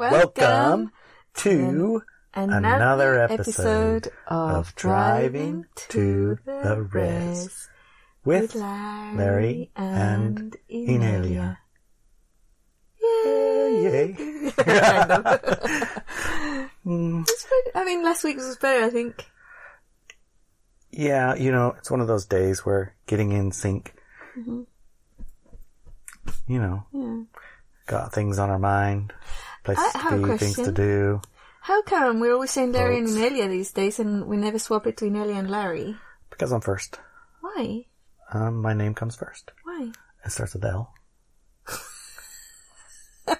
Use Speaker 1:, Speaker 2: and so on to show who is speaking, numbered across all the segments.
Speaker 1: Welcome to
Speaker 2: another,
Speaker 1: another
Speaker 2: episode,
Speaker 1: episode
Speaker 2: of,
Speaker 1: Driving to the Res with
Speaker 2: Larry, and, Inelia.
Speaker 1: Yay.
Speaker 2: Kind of.
Speaker 1: Mm,
Speaker 2: pretty- I mean, last week was better, I think.
Speaker 1: yeah, you know, it's one of those days where getting in sync,
Speaker 2: Mhm.
Speaker 1: you know,
Speaker 2: Yeah.
Speaker 1: got things on our mind, places
Speaker 2: I have a
Speaker 1: to be, things to
Speaker 2: question.
Speaker 1: do.
Speaker 2: How come we're always saying Larry and
Speaker 1: Folks.
Speaker 2: Inelia these days and we never swap it to Inelia and Larry?
Speaker 1: Because I'm first.
Speaker 2: Why?
Speaker 1: Um, my name comes first.
Speaker 2: Why?
Speaker 1: It starts with L.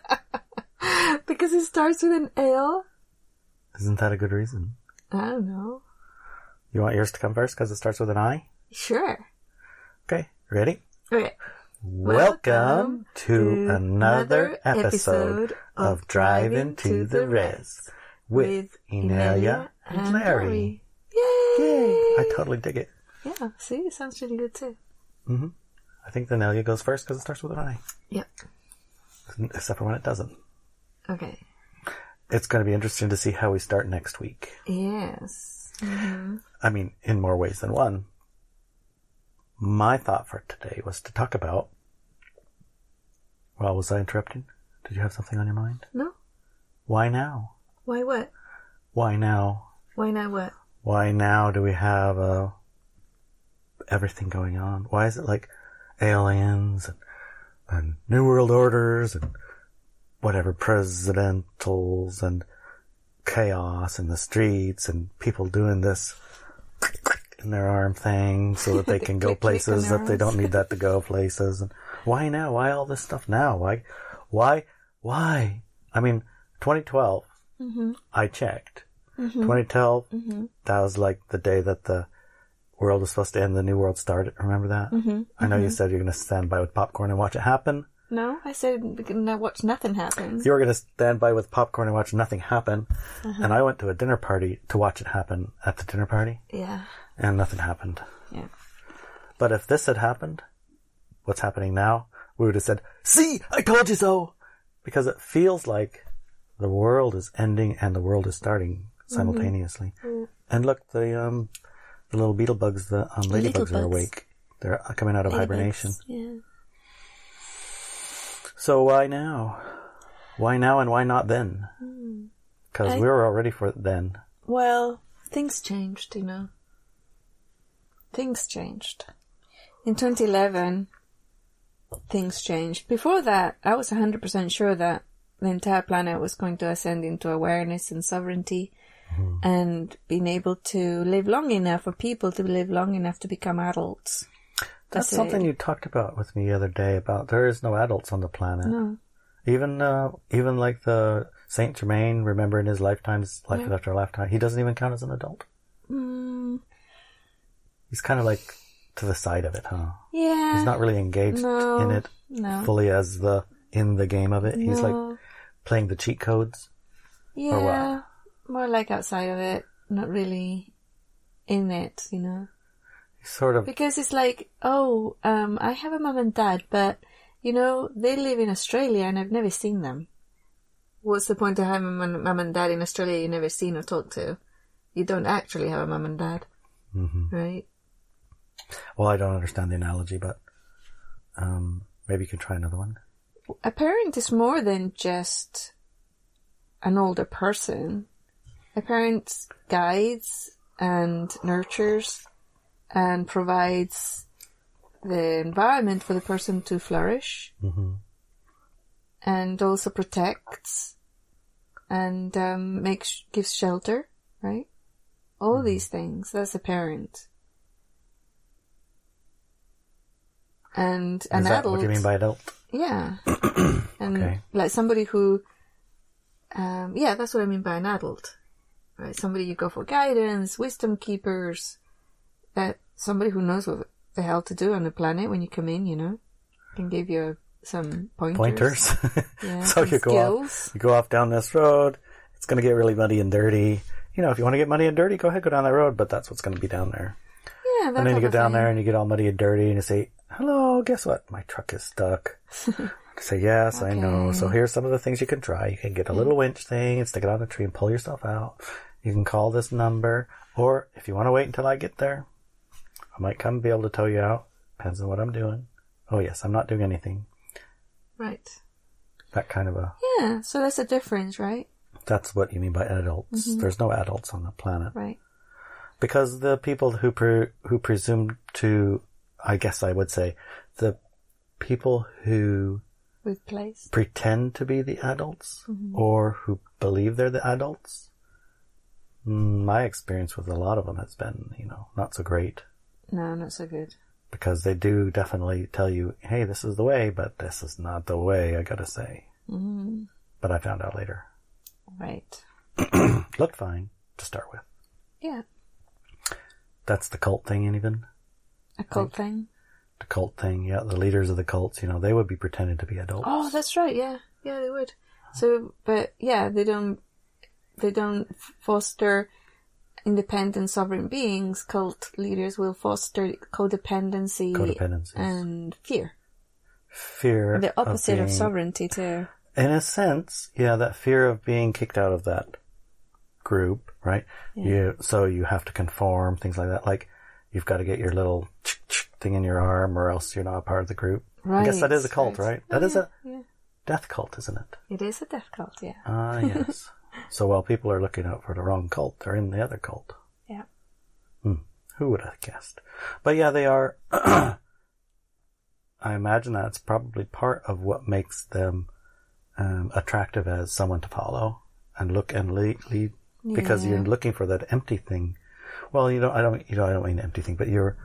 Speaker 2: because it starts with an L?
Speaker 1: Isn't that a good reason?
Speaker 2: I don't know.
Speaker 1: You want yours to come first because it starts with an I?
Speaker 2: Sure.
Speaker 1: Okay, ready?
Speaker 2: Okay.
Speaker 1: Welcome to another episode of Driving to the Res with Inelia and Larry.
Speaker 2: Yay!
Speaker 1: Yay! I totally dig it.
Speaker 2: Yeah, see, it sounds really good too.
Speaker 1: Mm-hmm. I think Inelia goes first because it starts with an I,
Speaker 2: Yep.
Speaker 1: except for when it doesn't.
Speaker 2: Okay.
Speaker 1: It's going to be interesting to see how we start next week.
Speaker 2: Yes. Mm-hmm.
Speaker 1: I mean, in more ways than one. My thought for today was to talk about. Well, was I interrupting? Did you have something on your mind?
Speaker 2: No?
Speaker 1: Why now?
Speaker 2: Why what?
Speaker 1: Why now?
Speaker 2: Why now what?
Speaker 1: Why now do we have uh, everything going on? Why is it like aliens and, and New World Orders and whatever presidentals and chaos in the streets and people doing this in their arm thing so that they can go
Speaker 2: Click, click on
Speaker 1: places that they don't need that to go places and why now? Why all this stuff now? Why, why, why? I mean, 2012,
Speaker 2: Mm-hmm.
Speaker 1: I checked.
Speaker 2: Mm-hmm.
Speaker 1: 2012,
Speaker 2: Mm-hmm.
Speaker 1: that was like the day that the world was supposed to end, the new world started. Remember that?
Speaker 2: Mm-hmm.
Speaker 1: I know you said you're going to stand by with popcorn and watch it happen.
Speaker 2: No, I said we can now watch nothing happen.
Speaker 1: You were going to stand by with popcorn and watch nothing happen.
Speaker 2: Uh-huh.
Speaker 1: And I went to a dinner party to watch it happen at the dinner party,
Speaker 2: Yeah.
Speaker 1: and nothing happened.
Speaker 2: Yeah.
Speaker 1: But if this had happened, what's happening now, we would have said, See, I told you so! Because it feels like the world is ending and the world is starting simultaneously.
Speaker 2: Mm.
Speaker 1: And look, the, um, the little beetle bugs, the um, ladybugs are
Speaker 2: bugs.
Speaker 1: awake. They're coming out of hibernation.
Speaker 2: Yeah.
Speaker 1: So why now? Why now and why not then? Because
Speaker 2: I-
Speaker 1: we were all ready for it then.
Speaker 2: Well, things changed, you know. Things changed. In 2011, things changed. Before that, I was 100% sure that the entire planet was going to ascend into awareness and sovereignty and being able to live long enough for people to live long enough to become adults.
Speaker 1: That's
Speaker 2: That's
Speaker 1: something
Speaker 2: it.
Speaker 1: you talked about with me the other day about there is no adults on the planet.
Speaker 2: No.
Speaker 1: Even uh, even like the Saint Germain, remember in his lifetimes, life
Speaker 2: Yeah.
Speaker 1: after lifetime, he doesn't even count as an adult.
Speaker 2: Mm,
Speaker 1: He's kind of like to the side of it, huh?
Speaker 2: yeah.
Speaker 1: He's not really engaged
Speaker 2: no,
Speaker 1: in it
Speaker 2: No.
Speaker 1: fully as the in the game of it. He's like playing the cheat codes.
Speaker 2: Yeah, more like outside of it, not really in it, you know.
Speaker 1: Sort of
Speaker 2: Because it's like, oh, um, I have a mum and dad, but you know they live in Australia and I've never seen them. What's the point of having a mum mum and dad in Australia you never seen or talked to? You don't actually have a mum and dad,
Speaker 1: hmm
Speaker 2: right?
Speaker 1: Well, I don't understand the analogy, but um, maybe you can try another one.
Speaker 2: A parent is more than just an older person. A parent guides and nurtures and provides the environment for the person to flourish
Speaker 1: hmm
Speaker 2: and also protects and um, makes gives shelter, right? All these things. That's a parent. And an
Speaker 1: that
Speaker 2: adult.
Speaker 1: what do you mean by adult?
Speaker 2: Yeah. and
Speaker 1: Okay.
Speaker 2: like somebody who, um, yeah, that's what I mean by an adult. Right? Somebody you go for guidance, wisdom keepers, that somebody who knows what the hell to do on the planet when you come in, you know, can give you some pointers.
Speaker 1: Pointers.
Speaker 2: Yeah,
Speaker 1: so you go off, you go off down this road. It's going to get really muddy and dirty. You know, if you want to get muddy and dirty, go ahead, go down that road. But that's what's going to be down there.
Speaker 2: Yeah,
Speaker 1: and then you get down
Speaker 2: thing.
Speaker 1: there and you get all muddy and dirty, and you say, "How hello, guess what? My truck is stuck. I say, yes, I know. So here's some of the things you can try. You can get a little winch thing and stick it on a tree and pull yourself out. You can call this number, or if you want to wait until I get there, I might come and be able to tow you out. Depends on what I'm doing. Oh yes, I'm not doing anything.
Speaker 2: Right.
Speaker 1: That kind of a,
Speaker 2: Yeah, so that's a difference, right?
Speaker 1: that's what you mean by adults.
Speaker 2: Mm-hmm.
Speaker 1: There's no adults on the planet.
Speaker 2: Right.
Speaker 1: because the people who pre- who presume to, I guess I would say, the people who pretend to be the adults
Speaker 2: Mm-hmm.
Speaker 1: or who believe they're the adults. My experience with a lot of them has been, you know, not so great
Speaker 2: No, not so good.
Speaker 1: because they do definitely tell you, "Hey, this is the way," but this is not the way. I gotta say.
Speaker 2: Mm,
Speaker 1: But I found out later.
Speaker 2: right.
Speaker 1: Looked fine to start with.
Speaker 2: Yeah.
Speaker 1: That's the cult thing, even
Speaker 2: A cult thing.
Speaker 1: the cult thing. Yeah, the leaders of the cults, you know, they would be pretending to be adults.
Speaker 2: Oh, that's right. Yeah, yeah, they would. So, but yeah, they don't. They don't foster independent sovereign beings. Cult leaders will foster codependency,
Speaker 1: Codependencies.
Speaker 2: and fear.
Speaker 1: fear.
Speaker 2: The opposite of,
Speaker 1: being-
Speaker 2: sovereignty too.
Speaker 1: In a sense, yeah, that fear of being kicked out of that group, right? You so you have to conform, things like that. Like you've got to get your little thing in your arm, or else you're not a part of the group. I guess that is a cult,
Speaker 2: right.
Speaker 1: right? That is
Speaker 2: yeah,
Speaker 1: a
Speaker 2: yeah.
Speaker 1: death cult, isn't it?
Speaker 2: It is a death cult. Yeah.
Speaker 1: Ah, yes. so while people are looking out for the wrong cult, they're in the other cult.
Speaker 2: Yeah.
Speaker 1: Who would have guessed? But yeah, they are. I imagine that's probably part of what makes them um, attractive as someone to follow and look and lead, lead because
Speaker 2: Yeah.
Speaker 1: you're looking for that empty thing. Well, you know, I don't, you know, I don't mean empty thing, but you're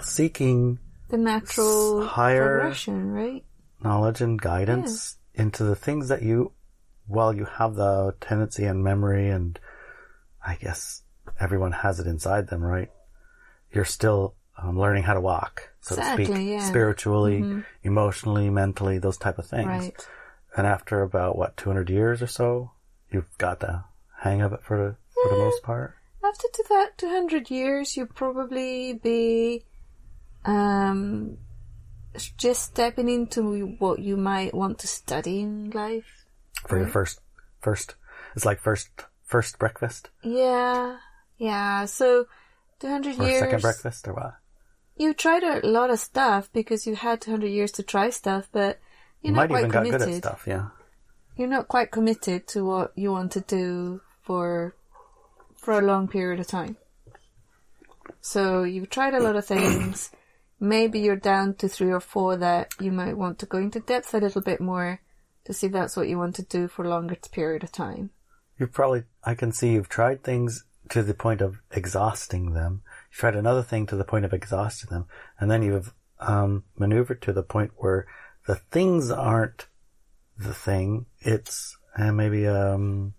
Speaker 1: seeking
Speaker 2: The natural
Speaker 1: higher-
Speaker 2: progression, right?
Speaker 1: knowledge and guidance into the things that you, while you have the tendency and memory and I guess everyone has it inside them, right? You're still um, learning how to walk, so to speak,
Speaker 2: yeah. Mm-hmm.
Speaker 1: spiritually, emotionally, mentally, those type of things.
Speaker 2: Right.
Speaker 1: And after about what 200 years or so, you've got the hang of it for the for the most part.
Speaker 2: After to that 200 years, you'll probably be um, just stepping into what you might want to study in life.
Speaker 1: For your first first, it's like first first breakfast
Speaker 2: Yeah, yeah. So 200 years.
Speaker 1: second breakfast or what?
Speaker 2: You tried a lot of stuff because you had 200 years to try stuff, but
Speaker 1: You
Speaker 2: you're
Speaker 1: might
Speaker 2: not
Speaker 1: even
Speaker 2: quite
Speaker 1: got good
Speaker 2: committed.
Speaker 1: at stuff, yeah.
Speaker 2: You're not quite committed to what you want to do for for a long period of time. So you've tried a lot of things. Maybe you're down to three or four that you might want to go into depth a little bit more to see if that's what you want to do for a longer period of time.
Speaker 1: You've probably, I can see you've tried things to the point of exhausting them. You've tried another thing to the point of exhausting them. And then you've, um, maneuvered to the point where the things aren't the thing. It's, and maybe, um,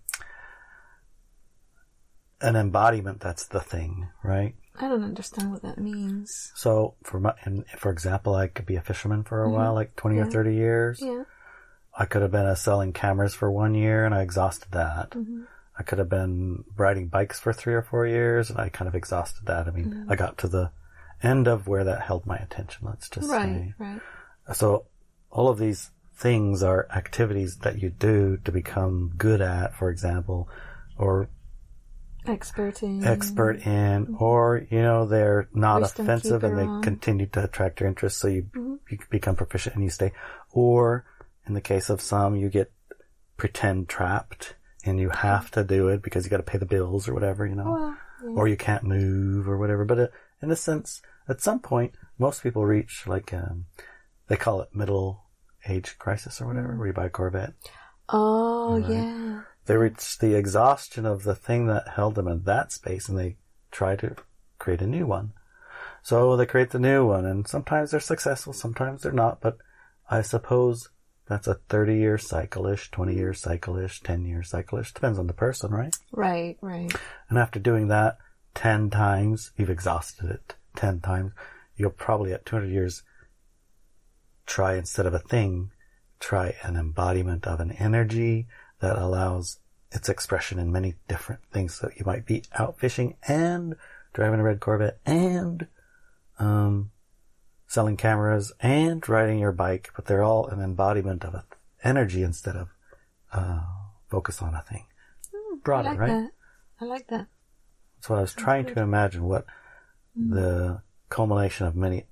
Speaker 1: an embodiment that's the thing, right?
Speaker 2: I don't understand what that means.
Speaker 1: So for my, and for example, I could be a fisherman for a while, like 20 or 30 years.
Speaker 2: Yeah.
Speaker 1: I could have been uh, selling cameras for one year and I exhausted that.
Speaker 2: Mm-hmm.
Speaker 1: I could have been riding bikes for three or four years and I kind of exhausted that. I mean,
Speaker 2: Mm-hmm.
Speaker 1: I got to the end of where that held my attention, let's just
Speaker 2: Right,
Speaker 1: say.
Speaker 2: right.
Speaker 1: So all of these things are activities that you do to become good at, for example, or
Speaker 2: Expert in
Speaker 1: expert in, or, you know, they're not
Speaker 2: Mm-hmm.
Speaker 1: Offensive and they
Speaker 2: on.
Speaker 1: continue to attract your interest so you,
Speaker 2: Mm-hmm.
Speaker 1: you become proficient and you stay. Or, in the case of some, you get pretend trapped and you have to do it because you gotta pay the bills or whatever, you know,
Speaker 2: Well,
Speaker 1: or you can't move or whatever. But uh, in a sense, at some point, most people reach like, um, they call it middle age crisis or whatever, where you buy a Corvette.
Speaker 2: Oh, yeah.
Speaker 1: They reach the exhaustion of the thing that held them in that space and they try to create a new one. So they create the new one and sometimes they're successful, sometimes they're not, but I suppose that's a 30 year cycle-ish, 20 year cycle-ish, 10 year cycle-ish. Depends on the person, right?
Speaker 2: Right, right.
Speaker 1: And after doing that 10 times, you've exhausted it 10 times. You'll probably at 200 years try instead of a thing, try an embodiment of an energy that allows its expression in many different things. So you might be out fishing and driving a red Corvette and, um, selling cameras and riding your bike, but they're all an embodiment of a energy instead of uh, focus on a thing.
Speaker 2: I
Speaker 1: Broader,
Speaker 2: like
Speaker 1: right?
Speaker 2: that. I like that.
Speaker 1: So I was trying to imagine what the culmination of many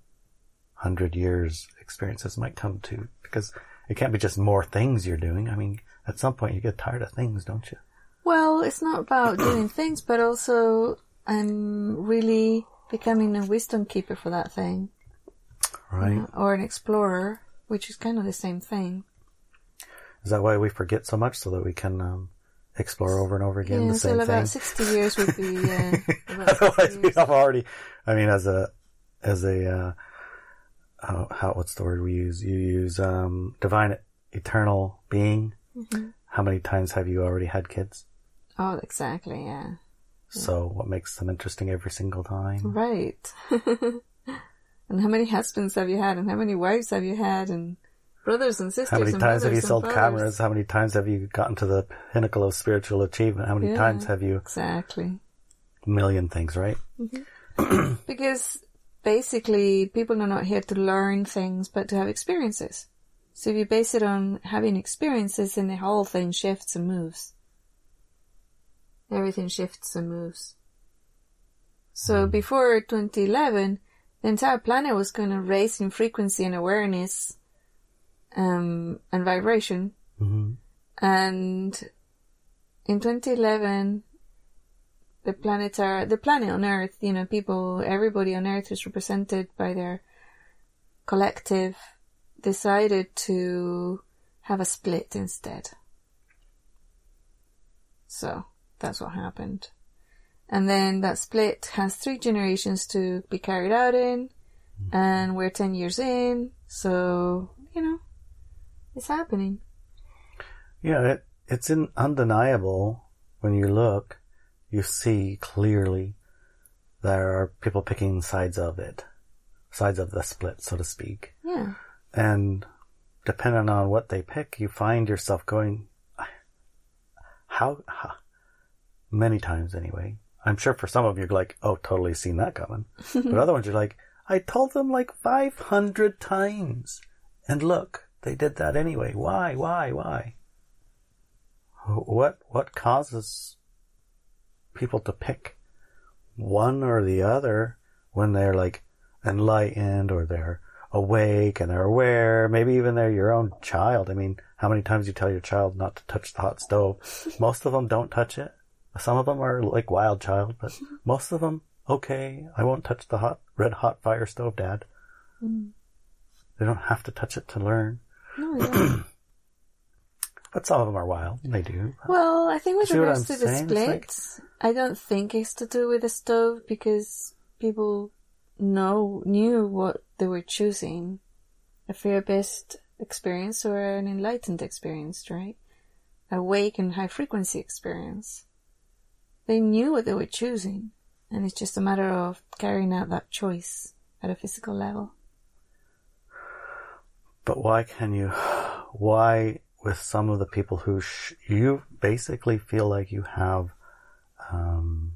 Speaker 1: hundred years experiences might come to, because it can't be just more things you're doing. I mean, at some point you get tired of things, don't you?
Speaker 2: Well, it's not about doing things, but also I'm really becoming a wisdom keeper for that thing,
Speaker 1: Right?
Speaker 2: or an explorer, which is kind of the same thing.
Speaker 1: Is that why we forget so much so that we can um, explore over and over again
Speaker 2: yeah,
Speaker 1: the
Speaker 2: so
Speaker 1: same
Speaker 2: about
Speaker 1: thing?
Speaker 2: sixty years would be. Uh,
Speaker 1: Otherwise, we
Speaker 2: years.
Speaker 1: have already. I mean, as a as a uh, how, how what's the word we use? You use um, divine eternal being.
Speaker 2: Mm-hmm.
Speaker 1: How many times have you already had kids?
Speaker 2: Oh, exactly. Yeah.
Speaker 1: So what makes them interesting every single time?
Speaker 2: Right. and how many husbands have you had? And how many wives have you had? And brothers and sisters.
Speaker 1: How many times have you sold
Speaker 2: fathers?
Speaker 1: cameras? How many times have you gotten to the pinnacle of spiritual achievement? How many
Speaker 2: Yeah.
Speaker 1: times have you
Speaker 2: Exactly.
Speaker 1: a million things, right?
Speaker 2: Because basically, people are not here to learn things, but to have experiences. So if you base it on having experiences, then the whole thing shifts and moves. Everything shifts and moves. So before 2011, the entire planet was going to raise in frequency and awareness, um, and vibration.
Speaker 1: hmm
Speaker 2: And in 2011, the planet are the planet on Earth. You know, people, everybody on Earth is represented by their collective. Decided to have a split instead. So that's what happened. And then that split has three generations to be carried out in, and we're 10 years in, so, you know, it's happening.
Speaker 1: Yeah, it, it's undeniable when you look, you see clearly there are people picking sides of it, sides of the split, so to speak.
Speaker 2: Yeah.
Speaker 1: And depending on what they pick, you find yourself going, how, how many times anyway. I'm sure for some of you, like, oh, totally seen that coming. but other ones, you're like, I told them like 500 times. And look, they did that anyway. Why, why, why? What, what causes people to pick one or the other when they're like enlightened or they're awake and they're aware, maybe even they're your own child. I mean, how many times you tell your child not to touch the hot stove? Most of them don't touch it. Some of them are like wild child, but most of them, okay, I won't touch the hot, red hot fire stove, dad. Mm. They don't have to touch it to learn.
Speaker 2: No, yeah.
Speaker 1: But some of them are wild. They do.
Speaker 2: well, I think with regards to the
Speaker 1: saying? It's like-
Speaker 2: splits, I don't think it's to do with the stove because people know knew what they were choosing, a fear-based experience or an enlightened experience, right? Awake and high frequency experience. They knew what they were choosing, and it's just a matter of carrying out that choice at a physical level.
Speaker 1: But why can you, why with some of the people who sh- you basically feel like you have, um,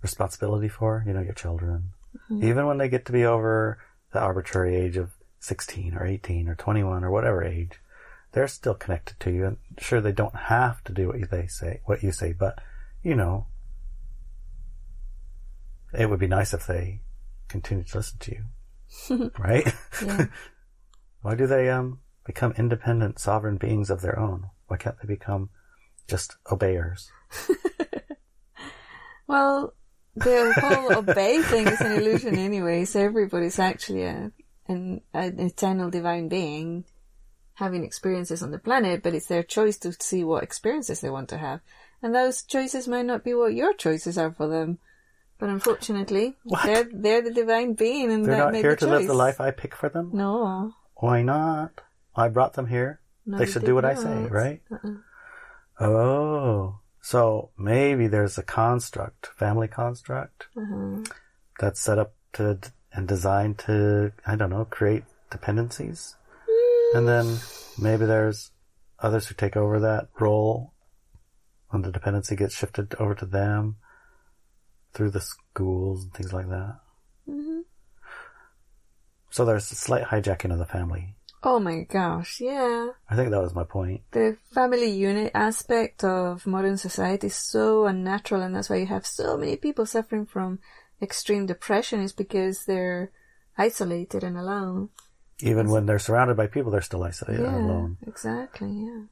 Speaker 1: responsibility for, you know, your children, even when they get to be over the arbitrary age of 16 or 18 or 21 or whatever age, they're still connected to you. And sure, they don't have to do what they say, what you say, but you know, it would be nice if they continued to listen to you, right? Why do they um become independent, sovereign beings of their own? Why can't they become just obeyers?
Speaker 2: Well, the whole obey thing is an illusion anyway, so everybody's actually a, an, an eternal divine being having experiences on the planet, but it's their choice to see what experiences they want to have. And those choices might not be what your choices are for them. But unfortunately,
Speaker 1: What?
Speaker 2: they're they're the divine being and
Speaker 1: They're
Speaker 2: that
Speaker 1: not here
Speaker 2: the
Speaker 1: to live the life I pick for them.
Speaker 2: No.
Speaker 1: Why not? I brought them here.
Speaker 2: no
Speaker 1: they should do what I say, right?
Speaker 2: Uh-uh.
Speaker 1: Oh, so maybe there's a construct, family construct,
Speaker 2: Uh-huh.
Speaker 1: that's set up to and designed to, I don't know, create dependencies. And then maybe there's others who take over that role when the dependency gets shifted over to them through the schools and things like that.
Speaker 2: Mhm.
Speaker 1: So there's a slight hijacking of the family.
Speaker 2: Oh my gosh, yeah.
Speaker 1: I think that was my point.
Speaker 2: The family unit aspect of modern society is so unnatural, and that's why you have so many people suffering from extreme depression, is because they're isolated and alone.
Speaker 1: Even when they're surrounded by people, they're still isolated
Speaker 2: yeah,
Speaker 1: and alone.
Speaker 2: exactly, yeah.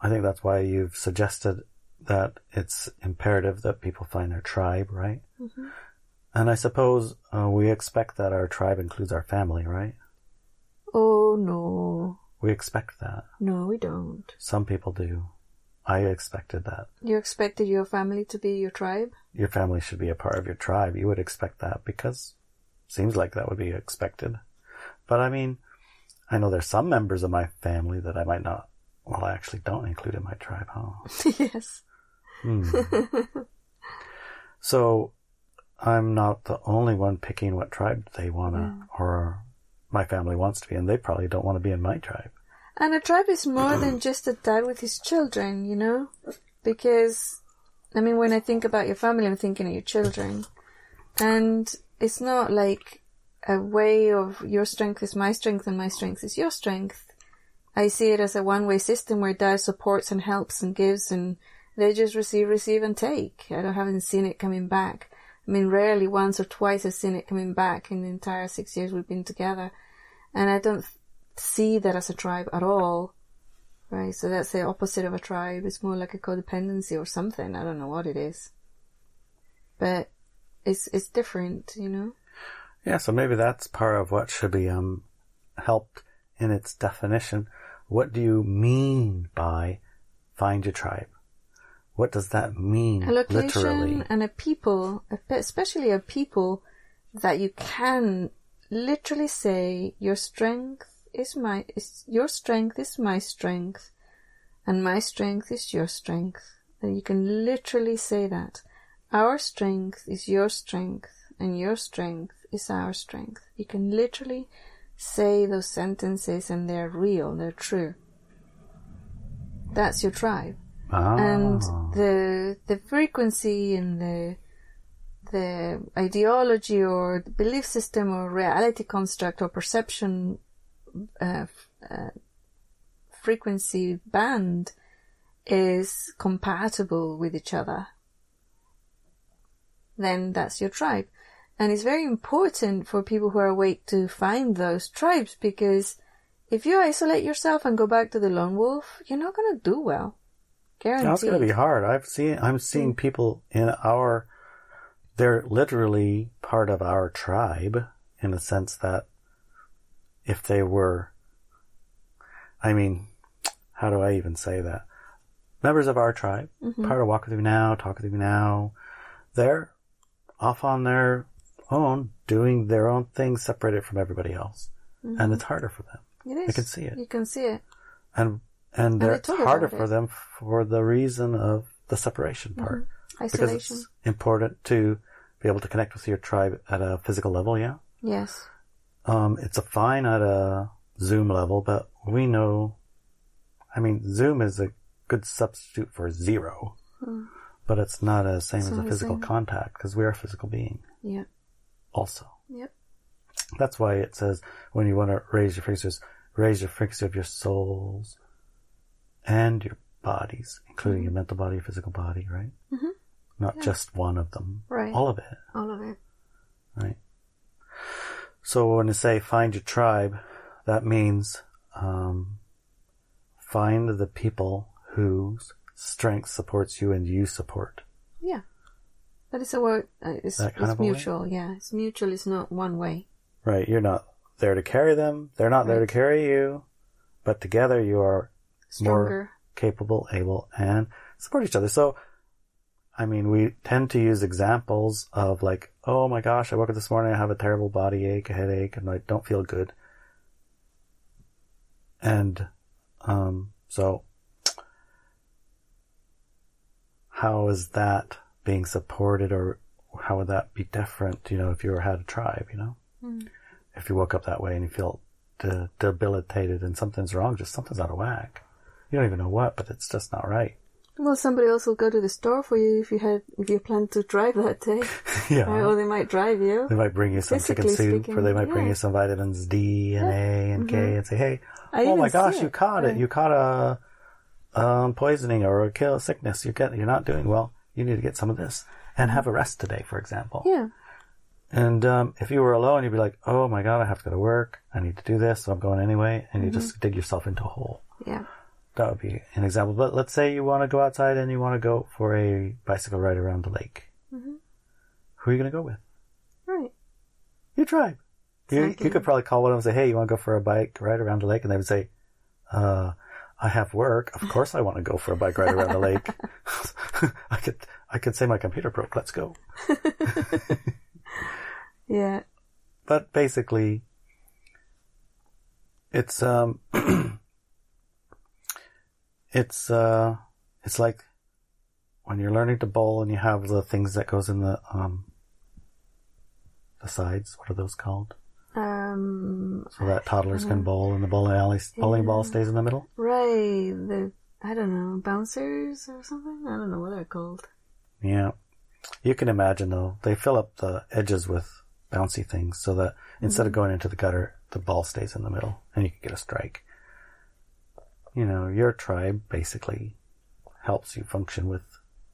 Speaker 1: I think that's why you've suggested that it's imperative that people find their tribe, right?
Speaker 2: Mm-hmm.
Speaker 1: And I suppose uh, we expect that our tribe includes our family, right?
Speaker 2: Oh no.
Speaker 1: We expect that.
Speaker 2: No, we don't.
Speaker 1: Some people do. I expected that.
Speaker 2: You expected your family to be your tribe?
Speaker 1: Your family should be a part of your tribe. You would expect that because seems like that would be expected. But I mean, I know there's some members of my family that I might not, well, I actually don't include in my tribe, huh?
Speaker 2: yes.
Speaker 1: Hmm. so I'm not the only one picking what tribe they want to, or my family wants to be, and they probably don't want to be in my tribe.
Speaker 2: And a tribe is more than just a dad with his children, you know? Because, I mean, when I think about your family, I'm thinking of your children. And it's not like a way of your strength is my strength and my strength is your strength. I see it as a one way system where dad supports and helps and gives and they just receive, receive and take. I don't, haven't seen it coming back. I mean, rarely once or twice I've seen it coming back in the entire six years we've been together. And I don't see that as a tribe at all. Right? So that's the opposite of a tribe. It's more like a codependency or something. I don't know what it is. But it's, it's different, you know?
Speaker 1: Yeah, so maybe that's part of what should be um, helped in its definition. What do you mean by find your tribe? What does that mean
Speaker 2: A location
Speaker 1: literally?
Speaker 2: and a people, especially a people that you can literally say your strength is my is your strength is my strength and my strength is your strength. And you can literally say that. Our strength is your strength and your strength is our strength. You can literally say those sentences and they're real they're true. That's your tribe.
Speaker 1: Ah,
Speaker 2: and the the frequency and the the ideology or the belief system or reality construct or perception uh, uh, frequency band is compatible with each other, then that's your tribe. And it's very important for people who are awake to find those tribes because if you isolate yourself and go back to the lone wolf, you're not going to do well. Guaranteed.
Speaker 1: That's going to be hard. I've seen, I'm seeing people in our, they're literally part of our tribe in the sense that if they were, I mean, how do I even say that? Members of our tribe, mm-hmm. part of Walk With Me Now, Talk With Me Now, they're off on their own, doing their own thing separated from everybody else. Mm-hmm. And it's harder for them.
Speaker 2: It is.
Speaker 1: I can see it.
Speaker 2: You can see it.
Speaker 1: And, and,
Speaker 2: they
Speaker 1: it's harder
Speaker 2: about
Speaker 1: for them for the reason of the separation part. Because
Speaker 2: Isolation.
Speaker 1: it's important to be able to connect with your tribe at a physical level, yeah.
Speaker 2: Yes.
Speaker 1: Um, it's a fine at a Zoom level, but we know, I mean, Zoom is a good substitute for zero, but it's not as same as
Speaker 2: Hmm.
Speaker 1: a physical contact because we are a physical being
Speaker 2: Yeah.
Speaker 1: also.
Speaker 2: Yep.
Speaker 1: That's why it says when you want to raise your frequencies, raise your frequency of your souls and your bodies, including
Speaker 2: Mm-hmm.
Speaker 1: your mental body, your physical body, right? Mm-hmm. Not just one of them.
Speaker 2: Right.
Speaker 1: All of it,
Speaker 2: All of it.
Speaker 1: right? So when you say find your tribe, that means um, find the people whose strength supports you and you support.
Speaker 2: Yeah. That is a word. Uh, it's it's
Speaker 1: of a way?
Speaker 2: mutual. Yeah. It's mutual. It's not one way.
Speaker 1: Right? You're not there to carry them. They're not there to carry you. But together you are
Speaker 2: Stronger.
Speaker 1: more capable, able, and support each other. So, I mean, we tend to use examples of like, oh my gosh, I woke up this morning, I have a terrible body ache, a headache, and I don't feel good. And, um, so, how is that being supported or how would that be different, you know, if you were had a tribe, you know? If you woke up that way and you feel de- debilitated and something's wrong, just something's out of whack. You don't even know what, but it's just not right.
Speaker 2: Well, somebody else will go to the store for you if you had if you plan to drive that day,
Speaker 1: yeah.
Speaker 2: Right, or they might drive you.
Speaker 1: They might bring you some chicken soup,
Speaker 2: speaking,
Speaker 1: or they might bring you some vitamins D and A and K, and say, "Hey,
Speaker 2: I
Speaker 1: oh my gosh, you caught it!
Speaker 2: Yeah.
Speaker 1: You caught a um, poisoning or a kill sickness. You get, you're not doing well. You need to get some of this and have a rest today, for example."
Speaker 2: Yeah,
Speaker 1: And um, if you were alone, you'd be like, "Oh my god, I have to go to work. I need to do this, so I'm going anyway," and you
Speaker 2: Mm-hmm.
Speaker 1: just dig yourself into a hole.
Speaker 2: yeah,
Speaker 1: That would be an example. But let's say you want to go outside and you want to go for a bicycle ride around the lake.
Speaker 2: Mm-hmm.
Speaker 1: Who are you going to go with?
Speaker 2: right.
Speaker 1: Your tribe. You, you could probably call one of them and say, hey, you want to go for a bike ride around the lake? And they would say, uh, I have work. Of course I want to go for a bike ride around the lake. I could, I could say my computer broke. Let's go.
Speaker 2: Yeah,
Speaker 1: But basically, it's, um, it's, uh, it's like when you're learning to bowl and you have the things that goes in the, um, the sides. What are those called?
Speaker 2: um,
Speaker 1: So that toddlers can bowl and the bowling alley, bowling ball stays in the middle.
Speaker 2: right. The I don't know bouncers or something. I don't know what they're called.
Speaker 1: Yeah. You can imagine though, they fill up the edges with bouncy things so that instead of going into the gutter, the ball stays in the middle and you can get a strike. You know, your tribe basically helps you function with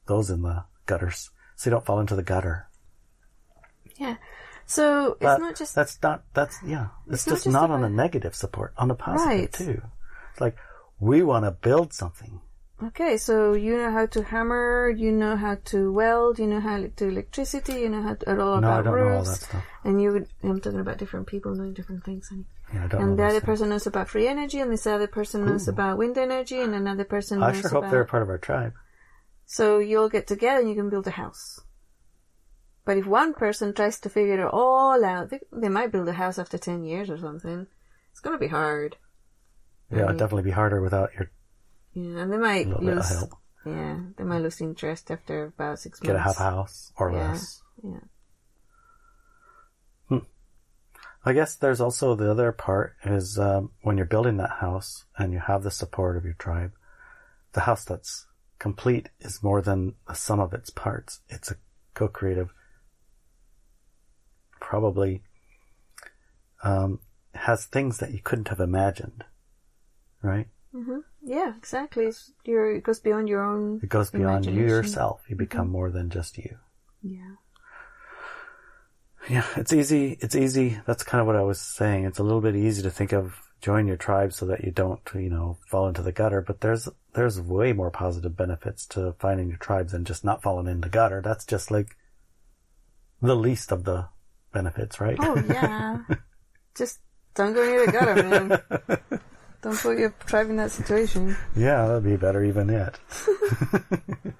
Speaker 1: those in the gutters so you don't fall into the gutter.
Speaker 2: Yeah. So it's
Speaker 1: But
Speaker 2: not just
Speaker 1: that's not that's yeah. It's,
Speaker 2: It's not
Speaker 1: just,
Speaker 2: just
Speaker 1: not on
Speaker 2: about-
Speaker 1: negative support, on the positive
Speaker 2: Right.
Speaker 1: too. It's like we want to build something.
Speaker 2: okay. So you know how to hammer, you know how to weld, you know how to do electricity, you know how to all
Speaker 1: No, I
Speaker 2: about
Speaker 1: don't know all
Speaker 2: roofs,
Speaker 1: that stuff.
Speaker 2: and you would. I'm talking about different people doing different things.
Speaker 1: Yeah,
Speaker 2: And the other person knows about free energy, and this other person knows about wind energy, and another person
Speaker 1: I
Speaker 2: knows
Speaker 1: sure hope
Speaker 2: about.
Speaker 1: they're a part of our tribe.
Speaker 2: So you'll get together and you can build a house. But if one person tries to figure it all out, they, they might build a house after 10 years or something. It's gonna be hard.
Speaker 1: Yeah, it'd definitely be harder without your
Speaker 2: Yeah, and they might lose,
Speaker 1: help.
Speaker 2: yeah, they might lose interest after about six
Speaker 1: Get a
Speaker 2: months.
Speaker 1: half house or
Speaker 2: Yeah.
Speaker 1: less.
Speaker 2: Yeah.
Speaker 1: I guess there's also the other part is um, when you're building that house and you have the support of your tribe, the house that's complete is more than the sum of its parts. It's a co-creative, probably um, has things that you couldn't have imagined, right? Mm-hmm.
Speaker 2: Yeah, exactly. It goes beyond your own.
Speaker 1: It goes beyond you yourself. You become more than just you.
Speaker 2: Yeah.
Speaker 1: Yeah, it's easy. It's easy. That's kind of what I was saying. It's a little bit easy to think of join your tribe so that you don't, you know, fall into the gutter. But there's there's way more positive benefits to finding your tribe than just not falling in the gutter. That's just like the least of the benefits, right?
Speaker 2: Oh, yeah. Just don't go near the gutter, man. don't put your tribe in that situation.
Speaker 1: yeah, that'd be better even yet.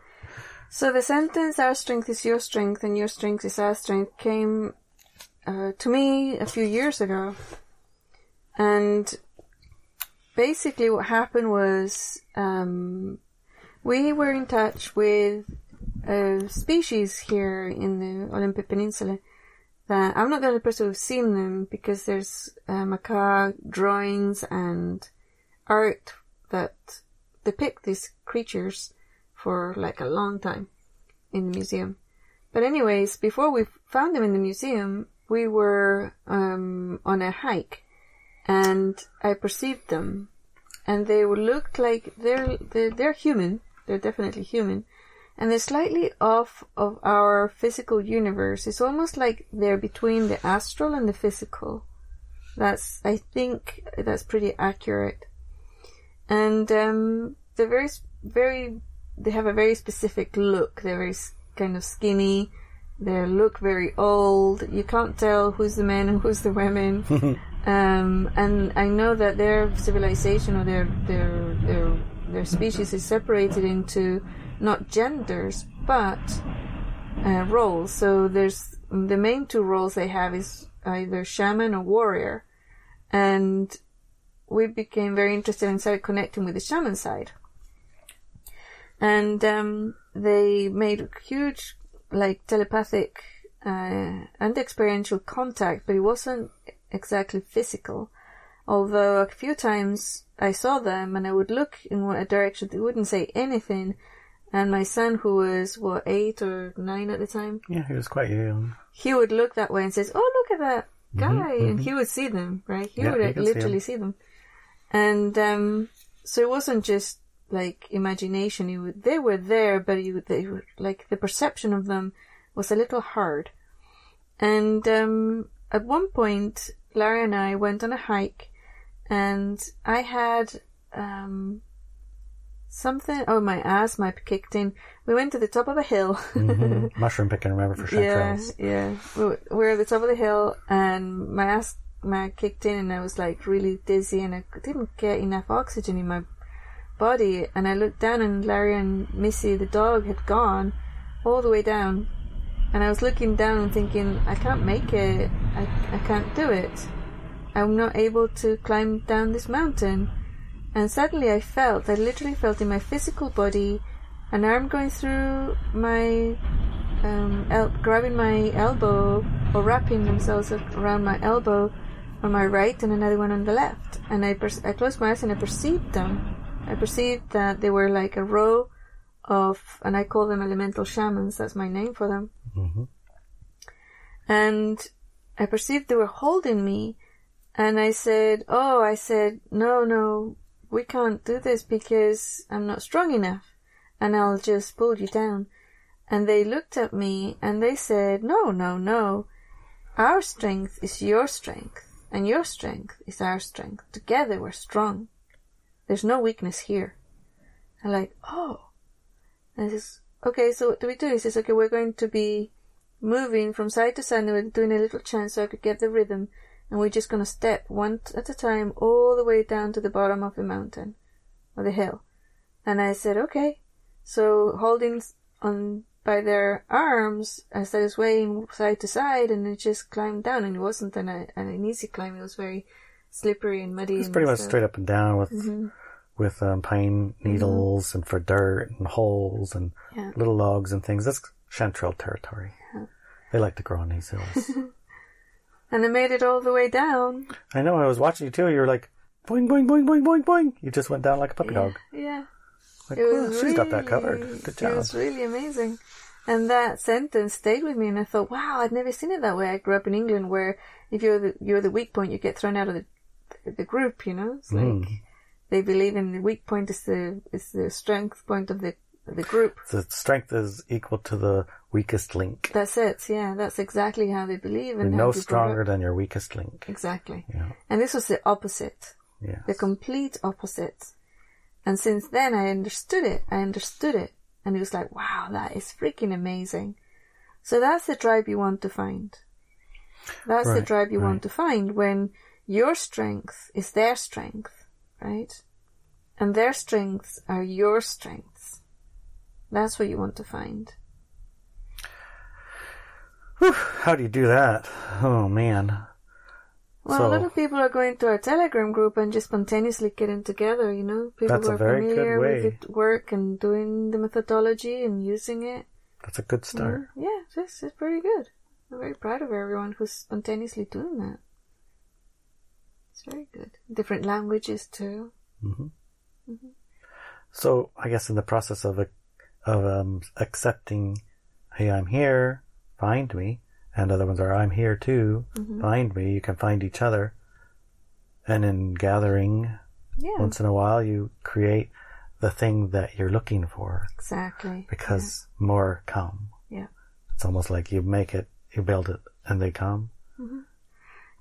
Speaker 2: So the sentence "Our strength is your strength and your strength is our strength" came uh, to me a few years ago, and basically what happened was um, we were in touch with a species here in the Olympic Peninsula. That I'm not the only person who's seen them because there's uh, Makah drawings and art that depict these creatures for like a long time in the museum. But anyways, before we found them in the museum, we were um, on a hike, and I perceived them, and they looked like they're they're, they're human. They're definitely human, and they're slightly off of our physical universe. It's almost like they're between the astral and the physical. That's I think that's pretty accurate and um, they're very, very. They have a very specific look. They're very kind of skinny. They look very old. You can't tell who's the men and who's the women. um, and I know that their civilization or their their their their species is separated into not genders but uh, roles. So there's the main two roles they have is either shaman or warrior, and we became very interested and started connecting with the shaman side. And um, they made huge, like telepathic uh, and experiential contact, but it wasn't exactly physical. Although a few times I saw them and I would look in a direction they wouldn't say anything, And my son, who was, what, eight or nine at the time,
Speaker 1: Yeah, he was quite young.
Speaker 2: he would look that way and says, "Oh, look at that guy," and he would see them, right? He
Speaker 1: Mm-hmm, Yeah,
Speaker 2: would like,
Speaker 1: could see
Speaker 2: literally see them, and um, so it wasn't just like imagination. You would, they were there, but you they were like the perception of them was a little hard. And um, at one point, Larry and I went on a hike, and I had um, something. Oh, my asthma kicked in. We went to the top of a hill.
Speaker 1: hmm Mushroom picking, remember, for
Speaker 2: Yeah,
Speaker 1: chanterelles.
Speaker 2: yeah. We were- we were at the top of the hill, and my asthma kicked in, and I was like really dizzy, and I didn't get enough oxygen in my body. And I looked down, and Larry and Missy, the dog, had gone all the way down. And I was looking down and thinking, I can't make it. I, I can't do it. I'm not able to climb down this mountain. And suddenly I felt, I literally felt in my physical body an arm going through my um, el- grabbing my elbow or wrapping themselves around my elbow on my right and another one on the left. And I, per- I closed my eyes and I perceived them. I perceived that they were like a row of, and I call them elemental shamans, that's my name for them.
Speaker 1: hmm
Speaker 2: And I perceived they were holding me. And I said, Oh, I said, no, no, we can't do this because I'm not strong enough. And I'll just pull you down. And they looked at me and they said, No, no, no. Our strength is your strength. And your strength is our strength. Together we're strong. There's no weakness here. I'm like, Oh. And I says, Okay, so what do we do? He says, Okay, we're going to be moving from side to side and we're doing a little chant so I could get the rhythm. And we're just gonna step one at a time all the way down to the bottom of the mountain or the hill. And I said, okay. So holding on by their arms, as I started swaying side to side and it just climbed down and it wasn't an, an easy climb. It was very slippery and muddy.
Speaker 1: It's
Speaker 2: and
Speaker 1: pretty much
Speaker 2: stuff.
Speaker 1: straight up and down with
Speaker 2: Mm-hmm.
Speaker 1: with um, pine needles and for dirt and holes and
Speaker 2: Yeah.
Speaker 1: little logs and things. That's chanterelle territory. They like to grow on these hills.
Speaker 2: And they made it all the way down.
Speaker 1: I know. I was watching you too. You were like boing boing boing boing boing boing. You just went down like a puppy dog.
Speaker 2: Yeah.
Speaker 1: Like,
Speaker 2: It
Speaker 1: "Well,
Speaker 2: was
Speaker 1: she's got that covered. Good
Speaker 2: It
Speaker 1: job.
Speaker 2: was really amazing. And that sentence stayed with me, and I thought, wow, I'd never seen it that way. I grew up in England, where if you're the you're the weak point, you get thrown out of the the group. You know, it's like
Speaker 1: Mm.
Speaker 2: they believe in the weak point is the is the strength point of the the group.
Speaker 1: The strength is equal to the weakest link.
Speaker 2: That's it. Yeah, that's exactly how they believe. And
Speaker 1: no stronger than your weakest link.
Speaker 2: Exactly.
Speaker 1: Yeah.
Speaker 2: And this was the opposite.
Speaker 1: Yeah.
Speaker 2: the complete opposite. And since then, I understood it. I understood it. And it was like, wow, that is freaking amazing. So that's the drive you want to find. That's the
Speaker 1: Right,
Speaker 2: drive you
Speaker 1: right.
Speaker 2: want to find when your strength is their strength, right? And their strengths are your strengths. That's what you want to find.
Speaker 1: How do you do that? Oh man.
Speaker 2: Well,
Speaker 1: So-
Speaker 2: a lot of people are going to our Telegram group and just spontaneously getting together, you know? People who are familiar with work and doing the methodology and using it.
Speaker 1: That's a good start.
Speaker 2: Yeah, this is pretty good. I'm very proud of everyone who's spontaneously doing that. It's very good. Different languages too.
Speaker 1: So I guess in the process of of um, accepting, hey, I'm here, find me, and other ones are I'm here too,
Speaker 2: Mm-hmm.
Speaker 1: find me. You can find each other, and in gathering,
Speaker 2: Yeah,
Speaker 1: once in a while, you create the thing that you're looking for
Speaker 2: exactly.
Speaker 1: because more come.
Speaker 2: Yeah.
Speaker 1: It's almost like you make it, you build it, and they come.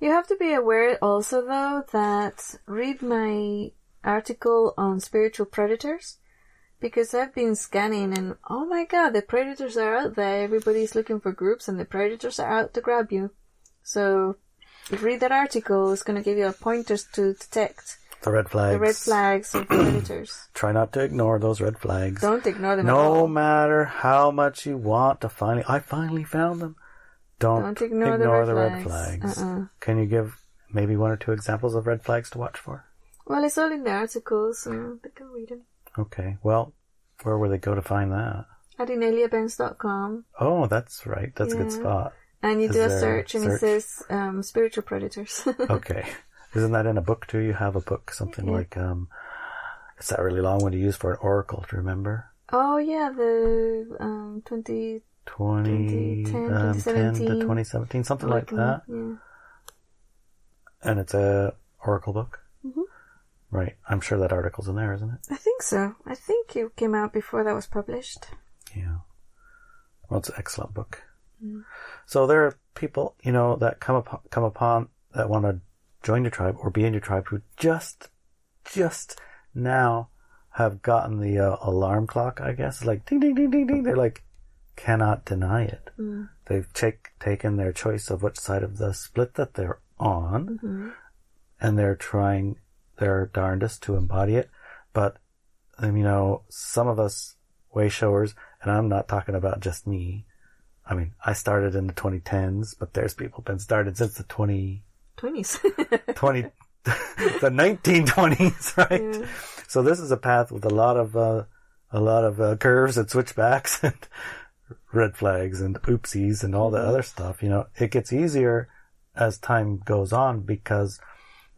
Speaker 2: You have to be aware also though that read my article on spiritual predators because I've been scanning and oh my god, the predators are out there. Everybody's looking for groups and the predators are out to grab you. So read that article, it's going to give you a pointers to detect
Speaker 1: The red flags.
Speaker 2: the red flags of predators.
Speaker 1: Try not to ignore those red flags.
Speaker 2: Don't ignore them
Speaker 1: No matter how much you want to finally, I finally found them. Don't,
Speaker 2: Don't ignore the red
Speaker 1: red
Speaker 2: flags.
Speaker 1: flags.
Speaker 2: Uh-uh.
Speaker 1: Can you give maybe one or two examples of red flags to watch for?
Speaker 2: Well, it's all in the article, so they can read them.
Speaker 1: Okay. Well, where would they go to find that?
Speaker 2: At ineliabenz.com,
Speaker 1: Oh, that's right. That's a good spot.
Speaker 2: and you
Speaker 1: Is
Speaker 2: do a search, and it says um, spiritual predators.
Speaker 1: Okay. Isn't that in a book too? You have a book, something
Speaker 2: Yeah.
Speaker 1: like, um, it's that really long one to use for an oracle to remember.
Speaker 2: Oh yeah, the um
Speaker 1: 20,
Speaker 2: 2010,
Speaker 1: um, 10 to
Speaker 2: 2017.
Speaker 1: 2017, something like that.
Speaker 2: Yeah.
Speaker 1: And it's a Oracle book.
Speaker 2: Mhm.
Speaker 1: Right. I'm sure that article's in there, isn't it?
Speaker 2: I think so. I think it came out before that was published.
Speaker 1: Yeah. Well, it's an excellent book. So there are people, you know, that come upon, come upon that want to join your tribe or be in your tribe who just, just now have gotten the uh, alarm clock, I guess. It's like ding, ding, ding, ding, ding. They're like, cannot deny it. They've take, taken their choice of which side of the split that they're on and they're trying their darndest to embody it. But, um, you know, some of us way showers, and I'm not talking about just me. I mean, I started in the 2010s, but there's people been started since the 20,
Speaker 2: Twenties.
Speaker 1: 20, the 1920s, right? So this is a path with a lot of, uh, a lot of uh, curves and switchbacks and red flags and oopsies and all the other stuff. You know, it gets easier as time goes on because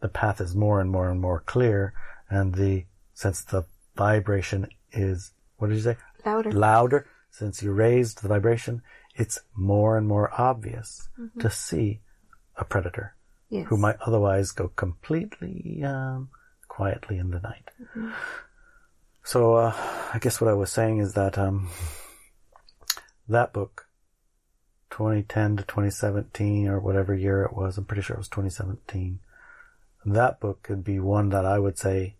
Speaker 1: the path is more and more and more clear and the, since the vibration is, what did you say?
Speaker 2: Louder.
Speaker 1: louder, since you raised the vibration, it's more and more obvious to see a predator
Speaker 2: yes.
Speaker 1: who might otherwise go completely um, quietly in the night. So uh, I guess what I was saying is that um, that book, 2010 to 2017 or whatever year it was, I'm pretty sure it was 2017. That book could be one that I would say,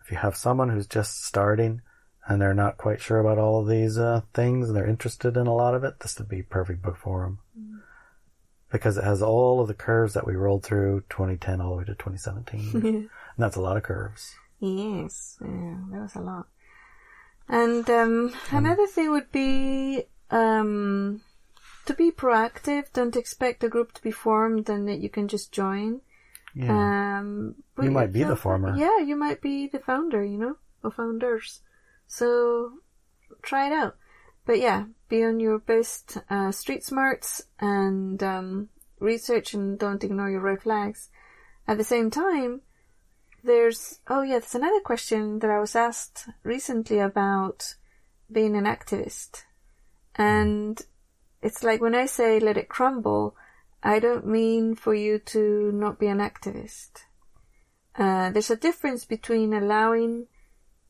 Speaker 1: if you have someone who's just starting and they're not quite sure about all of these uh, things and they're interested in a lot of it, this would be perfect book for them. Because it has all of the curves that we rolled through 2010 all the way to 2017. and that's a lot of curves.
Speaker 2: Yes, yeah, that was a lot. And um, another thing would be um, to be proactive. Don't expect a group to be formed and that you can just join.
Speaker 1: Yeah.
Speaker 2: Um,
Speaker 1: You might be the former.
Speaker 2: Yeah, you might be the founder, you know, or founders. So try it out. But yeah, be on your best uh, street smarts and um, research and don't ignore your red flags. At the same time, there's oh yeah, there's another question that I was asked recently about being an activist, and it's like when I say let it crumble, I don't mean for you to not be an activist. Uh, there's a difference between allowing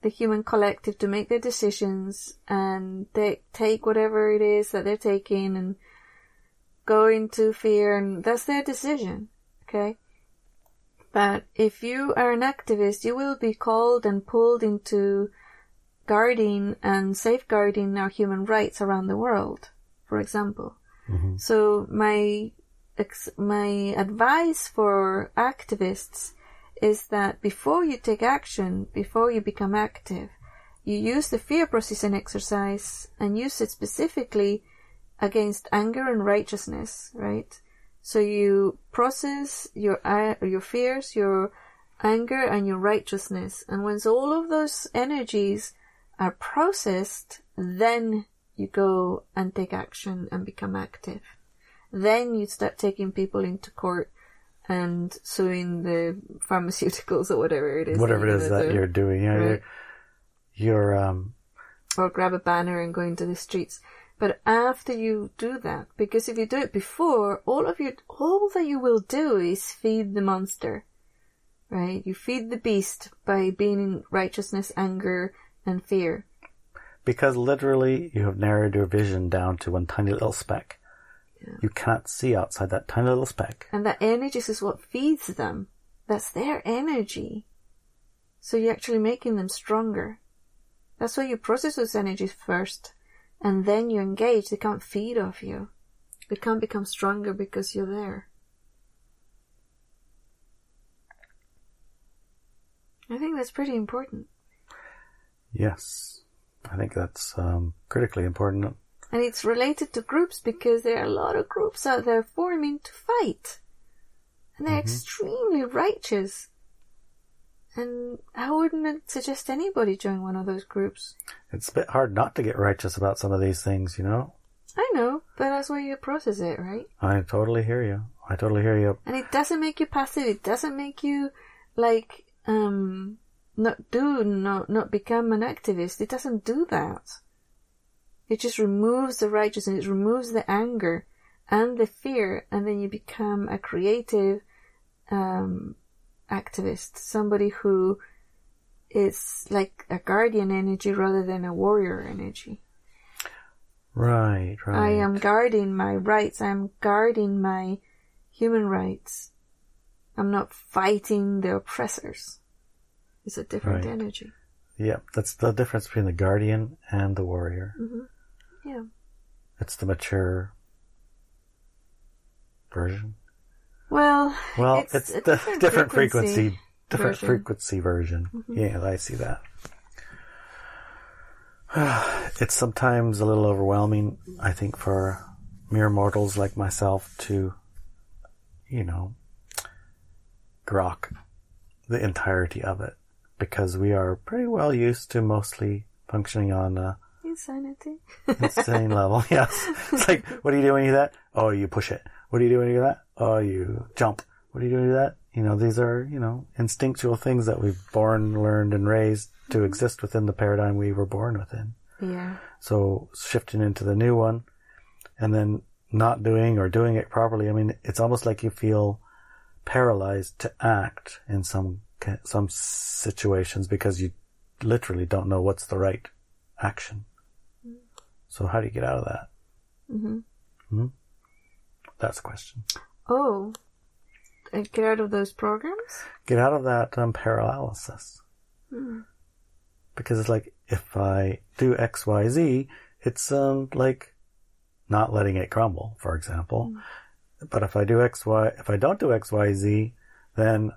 Speaker 2: the human collective to make their decisions and they take whatever it is that they're taking and go into fear and that's their decision. Okay. But if you are an activist, you will be called and pulled into guarding and safeguarding our human rights around the world, for example. Mm-hmm. So my ex- my advice for activists is that before you take action, before you become active, you use the fear processing exercise and use it specifically against anger and righteousness, right? So you process your a- your fears, your anger, and your righteousness, and once all of those energies are processed, then you go and take action and become active. Then you start taking people into court and suing the pharmaceuticals or whatever it is.
Speaker 1: Whatever it is that
Speaker 2: do.
Speaker 1: you're doing. You know,
Speaker 2: Right.
Speaker 1: you're, you're, um,
Speaker 2: or grab a banner and go into the streets. But after you do that, because if you do it before, all of your, all that you will do is feed the monster. Right? You feed the beast by being in righteousness, anger, and fear.
Speaker 1: because literally you have narrowed your vision down to one tiny little speck. You cannot see outside that tiny little speck.
Speaker 2: And that energy is what feeds them. That's their energy. So you're actually making them stronger. That's why you process those energies first. And then you engage. They can't feed off you. They can't become stronger because you're there. I think that's pretty important.
Speaker 1: Yes. I think that's um, critically important.
Speaker 2: And it's related to groups because there are a lot of groups out there forming to fight. And they're extremely righteous. And I wouldn't suggest anybody join one of those groups.
Speaker 1: It's a bit hard not to get righteous about some of these things, you know?
Speaker 2: I know, but that's why you process it, right?
Speaker 1: I totally hear you. I totally hear you.
Speaker 2: And it doesn't make you passive. It doesn't make you like um not do, not, not become an activist. It doesn't do that. It just removes the righteousness, it removes the anger and the fear, and then you become a creative, um, activist. Somebody who is like a guardian energy rather than a warrior energy.
Speaker 1: Right, right.
Speaker 2: I am guarding my rights. I am guarding my human rights. I'm not fighting the oppressors. It's a different
Speaker 1: Right.
Speaker 2: energy.
Speaker 1: Yeah, that's the difference between the guardian and the warrior. Mm-hmm.
Speaker 2: Yeah.
Speaker 1: It's the mature version.
Speaker 2: Well,
Speaker 1: Well,
Speaker 2: it's,
Speaker 1: it's,
Speaker 2: a
Speaker 1: the different, frequency, different
Speaker 2: version.
Speaker 1: frequency version. Mm-hmm. Yeah, I see that. it's sometimes a little overwhelming, I think, for mere mortals like myself to, you know, grok the entirety of it because we are pretty well used to mostly functioning on uh, a
Speaker 2: Insanity.
Speaker 1: insane level. Yes. It's like, what do you do when you do that? Oh, you push it. What do you do when you do that? Oh, you jump. What do you do when you do that? You know, these are, you know, instinctual things that we've born, learned, and raised to mm-hmm. exist within the paradigm we were born within.
Speaker 2: Yeah.
Speaker 1: So shifting into the new one and then not doing or doing it properly. I mean, it's almost like you feel paralyzed to act in some, some situations because you literally don't know what's the right action. So how do you get out of that?
Speaker 2: hmm
Speaker 1: That's the question.
Speaker 2: Oh. And get out of those programs?
Speaker 1: Get out of that um, paralysis. Because it's like, if I do X, Y, Z, it's um, like not letting it crumble, for example. But if I do X, Y, if I don't do X, Y, Z, then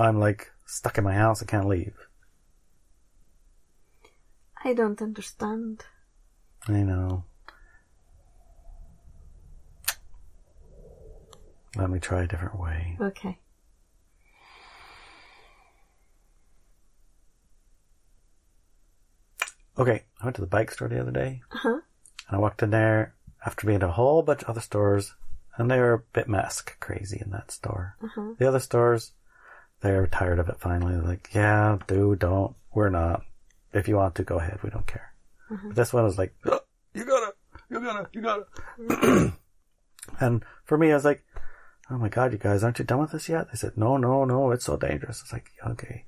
Speaker 1: I'm like stuck in my house. I can't leave.
Speaker 2: I don't understand.
Speaker 1: I know. Let me try a different way.
Speaker 2: Okay.
Speaker 1: Okay, I went to the bike store the other day.
Speaker 2: Uh-huh.
Speaker 1: And I walked in there after being to a whole bunch of other stores, and they were a bit mask crazy in that store.
Speaker 2: Uh-huh.
Speaker 1: The other stores, they were tired of it finally. They're like, yeah, do, don't, we're not. If you want to, go ahead, we don't care. But this one was like, "Oh, you gotta, you gotta, you gotta. and for me, I was like, oh my god, you guys, aren't you done with this yet? They said, no, no, no, it's so dangerous. It's like, okay,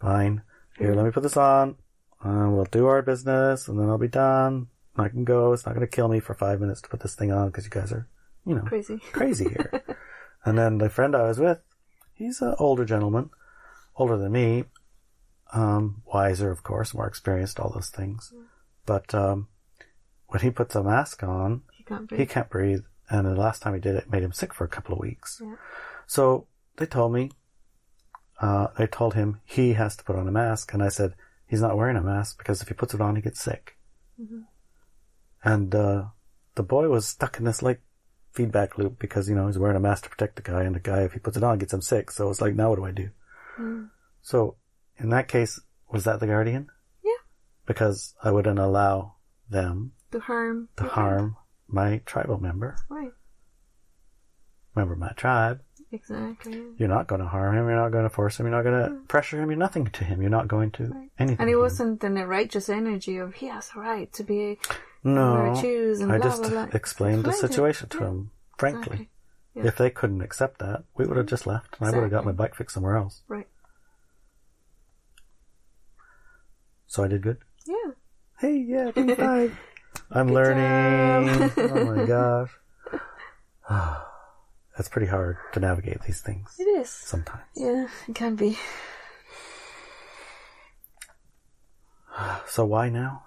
Speaker 1: fine. Here, let me put this on. Uh, we'll do our business, and then I'll be done. I can go. It's not going to kill me for five minutes to put this thing on because you guys are, you know,
Speaker 2: Crazy.
Speaker 1: crazy here. and then the friend I was with, he's an older gentleman, older than me, um, wiser, of course, more experienced, all those things. But um, when he puts a mask on,
Speaker 2: You can't
Speaker 1: he can't breathe. And the last time he did it, made him sick for a couple of weeks.
Speaker 2: Yeah.
Speaker 1: So they told me, uh, they told him he has to put on a mask. And I said, he's not wearing a mask because if he puts it on, he gets sick. And, uh, the boy was stuck in this like feedback loop because, you know, he's wearing a mask to protect the guy and the guy, if he puts it on, gets him sick. So it's like, now what do I do? Hmm. So in that case, was that the guardian?
Speaker 2: Yeah.
Speaker 1: Because I wouldn't allow them
Speaker 2: To harm.
Speaker 1: to harm my tribal member,
Speaker 2: Right.
Speaker 1: member of my tribe.
Speaker 2: Exactly.
Speaker 1: You're not going to harm him. You're not going to force him. You're not going to hmm. pressure him. You're nothing to him. You're not going to anything.
Speaker 2: And it wasn't in a righteous energy of he has a right to be
Speaker 1: no.
Speaker 2: I choose and
Speaker 1: I
Speaker 2: blah,
Speaker 1: just
Speaker 2: blah, blah.
Speaker 1: explained the
Speaker 2: Explained it.
Speaker 1: situation to him, frankly.
Speaker 2: Exactly. Yeah.
Speaker 1: If they couldn't accept that, we would have just left, and I would have got my bike fixed somewhere else.
Speaker 2: Right.
Speaker 1: So I did good.
Speaker 2: Yeah.
Speaker 1: Hey, yeah, big five. I'm
Speaker 2: Good
Speaker 1: learning. oh my gosh. That's pretty hard to navigate these things
Speaker 2: It is.
Speaker 1: sometimes.
Speaker 2: Yeah, it can be.
Speaker 1: So why now?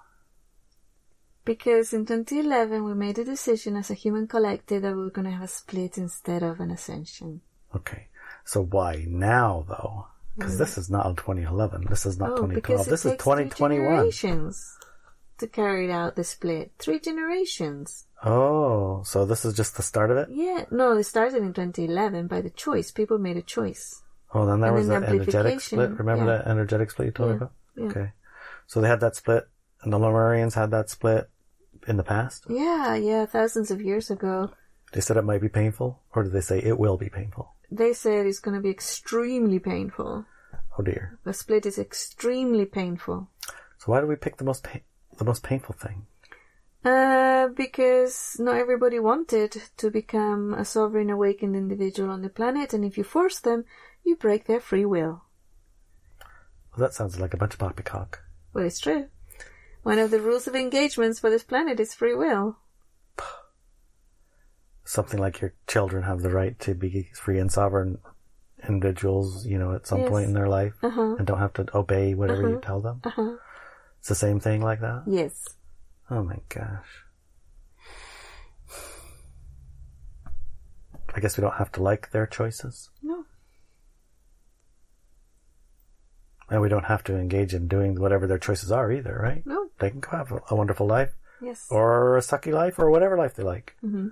Speaker 2: Because in 2011 we made a decision as a human collective that we were going to have a split instead of an ascension.
Speaker 1: Okay. So why now though? Because this mm. is not 2011. This is not
Speaker 2: oh,
Speaker 1: 2012.
Speaker 2: because it
Speaker 1: This is
Speaker 2: takes three
Speaker 1: 2021.
Speaker 2: generations to carry out the split. Three generations.
Speaker 1: Oh, so this is just the start of it?
Speaker 2: Yeah, no, it started in 2011 by the choice. People made a choice.
Speaker 1: Oh, then there
Speaker 2: And
Speaker 1: was
Speaker 2: then
Speaker 1: that energetic split. Remember
Speaker 2: yeah.
Speaker 1: that energetic split you told me about?
Speaker 2: yeah.
Speaker 1: Okay. So they had that split, and the Lemurians had that split in the past.
Speaker 2: Yeah, yeah, thousands of years ago.
Speaker 1: They said it might be painful, or did they say it will be painful?
Speaker 2: They said it's going to be extremely painful.
Speaker 1: Oh dear.
Speaker 2: The split is extremely painful.
Speaker 1: So why do we pick the most pa- the most painful thing?
Speaker 2: Uh, because not everybody wanted to become a sovereign awakened individual on the planet, and if you force them, you break their free will.
Speaker 1: Well, that sounds like a bunch of poppycock.
Speaker 2: Well, it's true. One of the rules of engagements for this planet is free will.
Speaker 1: Something like your children have the right to be free and sovereign individuals, you know, at some
Speaker 2: Yes.
Speaker 1: point in their life,
Speaker 2: Uh-huh.
Speaker 1: and don't have to obey whatever you tell them.
Speaker 2: Uh-huh.
Speaker 1: It's the same thing like that.
Speaker 2: Yes.
Speaker 1: Oh my gosh. I guess we don't have to like their choices.
Speaker 2: No.
Speaker 1: And we don't have to engage in doing whatever their choices are either, right?
Speaker 2: No.
Speaker 1: They can go have a, a wonderful life,
Speaker 2: Yes.
Speaker 1: or a sucky life, or whatever life they like.
Speaker 2: hmm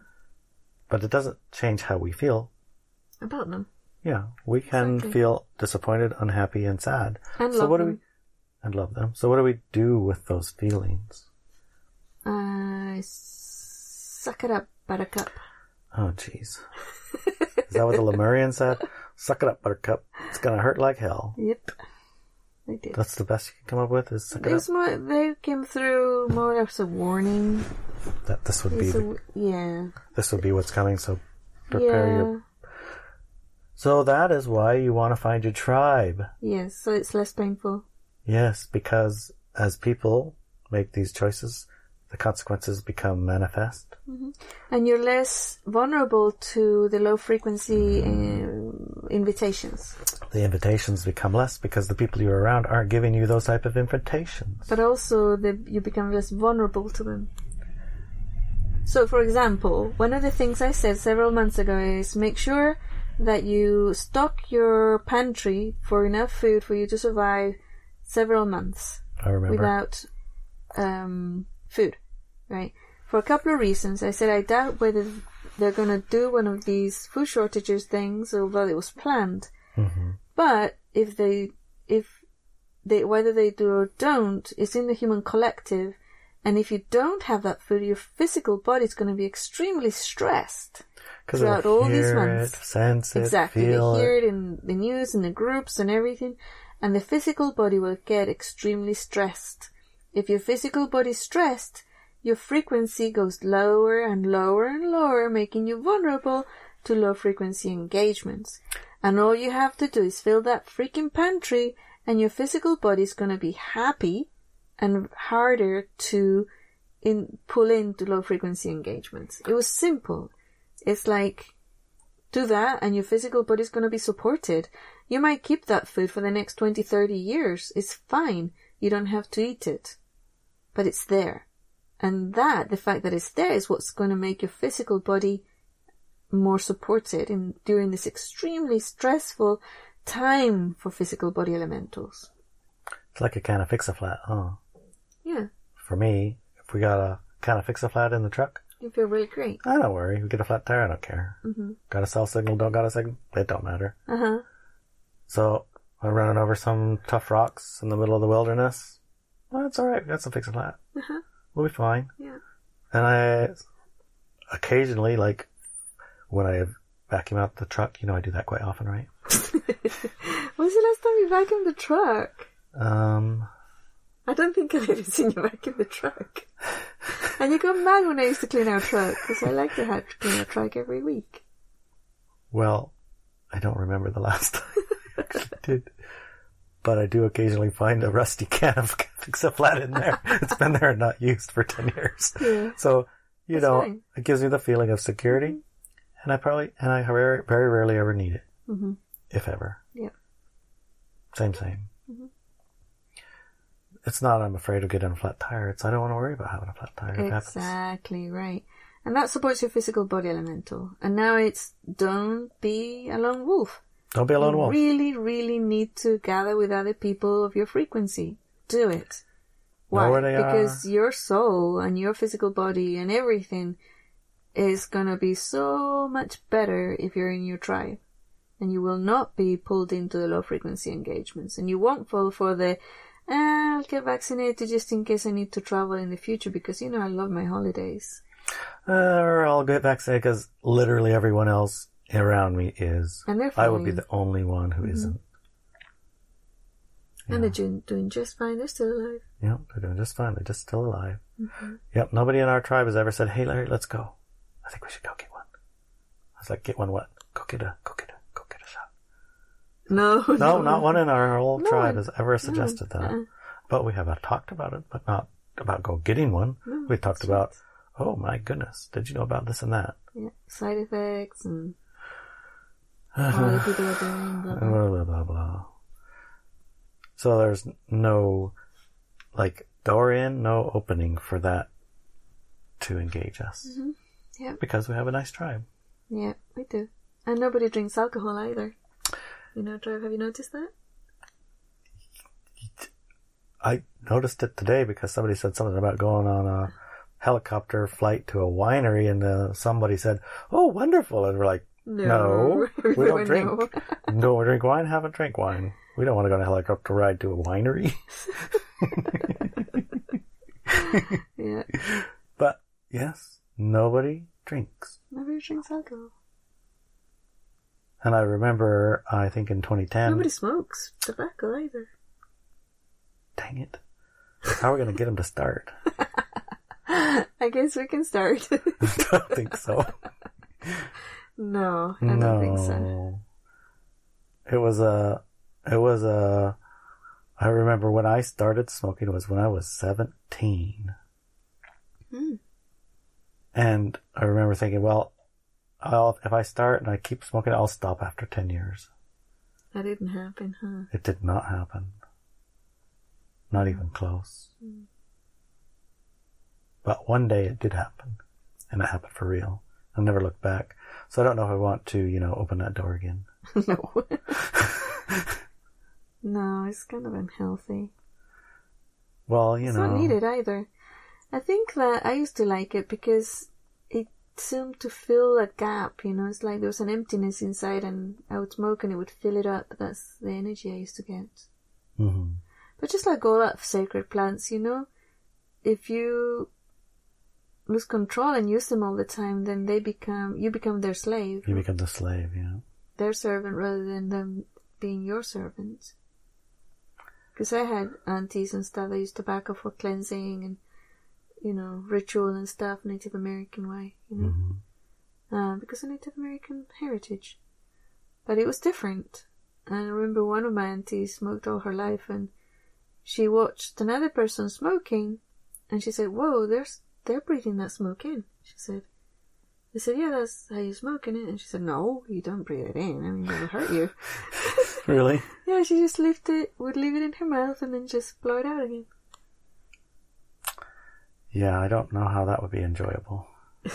Speaker 1: But it doesn't change how we feel.
Speaker 2: About them.
Speaker 1: Yeah, we can
Speaker 2: Exactly.
Speaker 1: feel disappointed, unhappy, and sad.
Speaker 2: And
Speaker 1: so
Speaker 2: love
Speaker 1: what
Speaker 2: them.
Speaker 1: do we and love them? So what do we do with those feelings?
Speaker 2: Uh, suck it up, buttercup.
Speaker 1: Oh, jeez. Is that what the Lemurian said? Suck it up, Buttercup. It's gonna hurt like hell.
Speaker 2: Yep. They did.
Speaker 1: That's the best you can come up with. Is suck it up.
Speaker 2: more, they came through more as a warning.
Speaker 1: That this would be
Speaker 2: a,
Speaker 1: the,
Speaker 2: yeah.
Speaker 1: this would be what's coming. So prepare
Speaker 2: yeah.
Speaker 1: your. So that is why you want to find your tribe.
Speaker 2: Yes, so it's less painful.
Speaker 1: Yes, because as people make these choices, the consequences become manifest.
Speaker 2: And you're less vulnerable to the low frequency uh, invitations.
Speaker 1: The invitations become less because the people you're around aren't giving you those type of invitations.
Speaker 2: but also the, you become less vulnerable to them. So, for example, one of the things I said several months ago is make sure that you stock your pantry for enough food for you to survive several months without um, food, right? For a couple of reasons. I said I doubt whether they're going to do one of these food shortages things, although it was planned.
Speaker 1: hmm
Speaker 2: But if they, if they, whether they do or don't, it's in the human collective. And if you don't have that food, your physical body is going to be extremely stressed. Throughout all these months.
Speaker 1: it, sense it,
Speaker 2: exactly. they hear
Speaker 1: it.
Speaker 2: it in the news, in the groups and everything. And the physical body will get extremely stressed. If your physical body is stressed, your frequency goes lower and lower and lower, making you vulnerable to low frequency engagements. And all you have to do is fill that freaking pantry and your physical body is going to be happy and harder to in, pull into low frequency engagements. It was simple. It's like, do that and your physical body's going to be supported. You might keep that food for the next 20, 30 years. It's fine. You don't have to eat it. But it's there. And that, the fact that it's there is what's going to make your physical body more supported in during this extremely stressful time for physical body elementals.
Speaker 1: It's like a can of Fix-A-Flat, huh?
Speaker 2: Yeah.
Speaker 1: For me, if we got a can of Fix-A-Flat in the truck,
Speaker 2: You feel really great.
Speaker 1: I don't worry. We get a flat tire, I don't care.
Speaker 2: Mm-hmm.
Speaker 1: Got a cell signal, don't got a signal, it don't matter.
Speaker 2: Uh huh.
Speaker 1: So, I'm running over some tough rocks in the middle of the wilderness. Well, it's alright, we got some Fix-A-Flat.
Speaker 2: Uh huh.
Speaker 1: We'll be fine.
Speaker 2: Yeah.
Speaker 1: And I occasionally, like, when I vacuum out the truck, you know I do that quite often, right?
Speaker 2: When's the last time you vacuumed the truck?
Speaker 1: Um,
Speaker 2: I don't think I've ever seen you vacuum the truck. And you got mad when I used to clean our truck, because I like to have to clean our truck every week.
Speaker 1: well, I don't remember the last time I did. But I do occasionally find a rusty can of Fix-A-Flat in there. it's been there and not used for 10 years.
Speaker 2: Yeah.
Speaker 1: So, you
Speaker 2: That's
Speaker 1: know,
Speaker 2: fine.
Speaker 1: it gives me the feeling of security. And I probably, and I very, very rarely ever need it.
Speaker 2: Mm-hmm.
Speaker 1: If ever.
Speaker 2: Yeah.
Speaker 1: Same, same.
Speaker 2: Mm-hmm.
Speaker 1: It's not I'm afraid of getting a flat tire. It's I don't want to worry about having a flat tire.
Speaker 2: Exactly right. And that supports your physical body elemental. And now it's don't be a lone wolf.
Speaker 1: Don't be a lone
Speaker 2: you
Speaker 1: wolf.
Speaker 2: really, really need to gather with other people of your frequency. Do it. Why?
Speaker 1: Know where they
Speaker 2: because your soul and your physical body and everything is gonna be so much better if you're in your tribe. And you will not be pulled into the low frequency engagements. And you won't fall for the, "Ah, I'll get vaccinated just in case I need to travel in the future because, you know, I love my holidays.
Speaker 1: Uh, or I'll get vaccinated because literally everyone else around me is.
Speaker 2: And they're
Speaker 1: I will be the only one who
Speaker 2: Mm-hmm.
Speaker 1: not
Speaker 2: And they're doing, doing just fine. They're still alive.
Speaker 1: Yep, they're doing just fine. They're just still alive. Yep, nobody in our tribe has ever said, "Hey, Larry, let's go." I think we should go get one. I was like, "Get one what? Go get a, go get a, go get a shot."
Speaker 2: No,
Speaker 1: No, not one in our whole
Speaker 2: No
Speaker 1: tribe
Speaker 2: one-
Speaker 1: has ever suggested that.
Speaker 2: uh-uh.
Speaker 1: But we have uh, talked about it, but not about go getting one.
Speaker 2: No,
Speaker 1: we talked about, oh my goodness, did you know about this and that?
Speaker 2: Yeah, side effects and what other people are doing. Blah, blah.
Speaker 1: Blah, blah, blah. So there's no, like, door in, no opening for that to engage us.
Speaker 2: Mm-hmm. Yep.
Speaker 1: Because we have a nice tribe.
Speaker 2: Yeah, we do. And nobody drinks alcohol either. You know, Drive, have you noticed that?
Speaker 1: I noticed it today because somebody said something about going on a helicopter flight to a winery and uh, somebody said, oh, wonderful. And we're like, no, we don't drink.
Speaker 2: know.
Speaker 1: Don't drink wine, haven't drink wine. We don't want to go on a helicopter ride to a winery.
Speaker 2: yeah,
Speaker 1: but yes, nobody drinks.
Speaker 2: nobody drinks alcohol.
Speaker 1: And I remember, I think in 2010,
Speaker 2: Nobody smokes tobacco either.
Speaker 1: dang it. How are we going to get them to start?
Speaker 2: I guess we can start.
Speaker 1: I don't think so.
Speaker 2: No, I don't think so.
Speaker 1: No. It was a, it was a, I remember when I started smoking was when I was 17.
Speaker 2: Hmm.
Speaker 1: And I remember thinking, well, I'll, if I start and I keep smoking, I'll stop after 10 years.
Speaker 2: That didn't happen, huh?
Speaker 1: It did not happen. Not even close. But one day it did happen. And it happened for real. I never looked back. So I don't know if I want to, you know, open that door again.
Speaker 2: no. no, it's kind of unhealthy.
Speaker 1: Well, you
Speaker 2: it's
Speaker 1: know.
Speaker 2: not needed either. I think that I used to like it because it seemed to fill a gap, you know, it's like there was an emptiness inside and I would smoke and it would fill it up. That's the energy I used to get.
Speaker 1: hmm
Speaker 2: But just like all that sacred plants, you know, if you lose control and use them all the time, then they become, you become their slave,
Speaker 1: You become the slave, you know.
Speaker 2: their servant rather than them being your servant. Because I had aunties and stuff that used tobacco for cleansing and, you know, ritual and stuff, Native American way, you know,
Speaker 1: hmm
Speaker 2: uh, because of Native American heritage. But it was different. And I remember one of my aunties smoked all her life and she watched another person smoking and she said, Whoa, there's, they're breathing that smoke in. She said, They said, yeah, that's how you smoke in it. And she said, no, you don't breathe it in. I mean, it'll hurt you.
Speaker 1: Really?
Speaker 2: Yeah, she just left it, would leave it in her mouth and then just blow it out again.
Speaker 1: Yeah, I don't know how that would be enjoyable.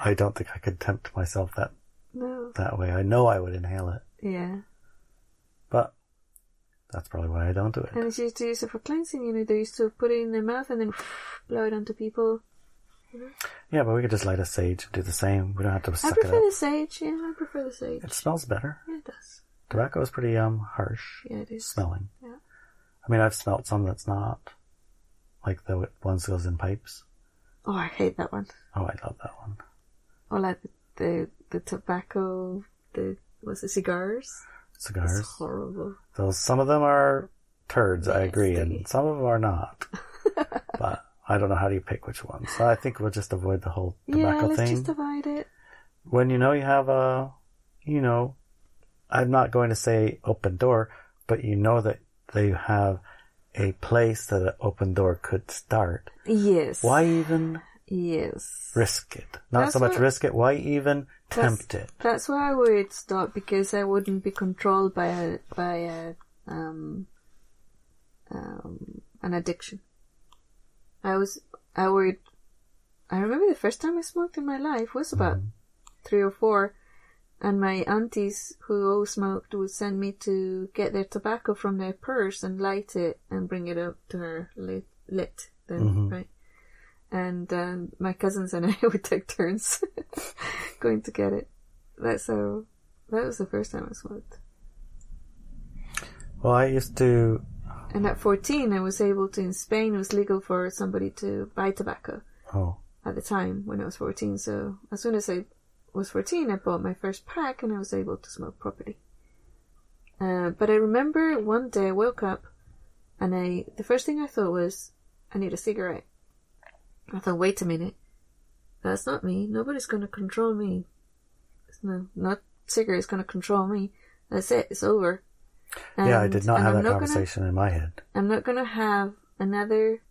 Speaker 1: I don't think I could tempt myself that,
Speaker 2: No.
Speaker 1: that way. I know I would inhale it,
Speaker 2: Yeah.
Speaker 1: That's probably why I don't do it.
Speaker 2: And she used to use it for cleansing, you know, they used to put it in their mouth and then blow it onto people.
Speaker 1: Yeah, but we could just light a sage and do the same. We don't have to
Speaker 2: I
Speaker 1: suck it
Speaker 2: prefer the sage, yeah, I prefer the sage.
Speaker 1: It smells better.
Speaker 2: Yeah, it does.
Speaker 1: Tobacco is pretty um harsh
Speaker 2: Yeah, it is.
Speaker 1: smelling.
Speaker 2: Yeah.
Speaker 1: I mean, I've smelt some that's not, like the ones that goes in pipes.
Speaker 2: Oh, I hate that one.
Speaker 1: Oh, I love that one.
Speaker 2: Or like the, the, the tobacco, the, what's the cigars? It's
Speaker 1: Cigars.
Speaker 2: horrible.
Speaker 1: Those some of them are turds, I agree, and some of them are not. but I don't know how do you pick which ones. So I think we'll just avoid the whole tobacco Yeah,
Speaker 2: let's
Speaker 1: thing.
Speaker 2: just avoid it.
Speaker 1: When you know you have a, you know, I'm not going to say open door, but you know that they have a place that an open door could start.
Speaker 2: Yes.
Speaker 1: Why even
Speaker 2: Yes.
Speaker 1: risk it? Not
Speaker 2: That's
Speaker 1: so much
Speaker 2: what-
Speaker 1: risk it. Why even tempt it?
Speaker 2: That's why I would stop because I wouldn't be controlled by a by a um um an addiction. I was I would I remember the first time I smoked in my life was about three or four and my aunties who all smoked would send me to get their tobacco from their purse and light it and bring it up to her lit, lit then, right? And um, my cousins and I would take turns going to get it. That's how. That was the first time I smoked.
Speaker 1: Well, I used to.
Speaker 2: And at 14, I was able to, in Spain, it was legal for somebody to buy tobacco
Speaker 1: Oh,
Speaker 2: at the time when I was 14. So as soon as I was 14, I bought my first pack and I was able to smoke properly. Uh, but I remember one day I woke up and I, the first thing I thought was, I need a cigarette. I thought, wait a minute. That's not me. Nobody's gonna control me. No, not cigarette's gonna control me. That's it. It's over.
Speaker 1: yeah, I did not have
Speaker 2: I'm
Speaker 1: that
Speaker 2: not gonna-
Speaker 1: conversation in my head.
Speaker 2: I'm not gonna have another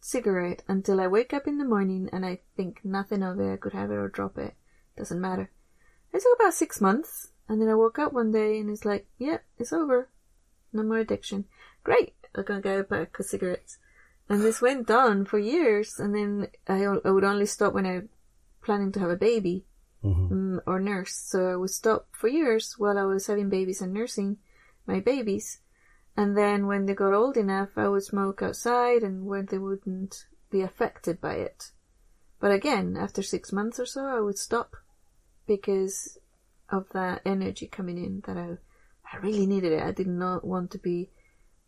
Speaker 2: cigarette until I wake up in the morning and I think nothing of it. I could have it or drop it. Doesn't matter. It took about six months, and then I woke up one day and it's like, yep, it's over. No more addiction. Great. I'm gonna get a pack of cigarettes. And this went on for years, and then I would only stop when I planning to have a baby
Speaker 1: hmm
Speaker 2: mm, or nurse. So I would stop for years while I was having babies and nursing my babies. And then when they got old enough, I would smoke outside and when they wouldn't be affected by it. But again, after six months or so, I would stop because of that energy coming in that I, I really needed it. I did not want to be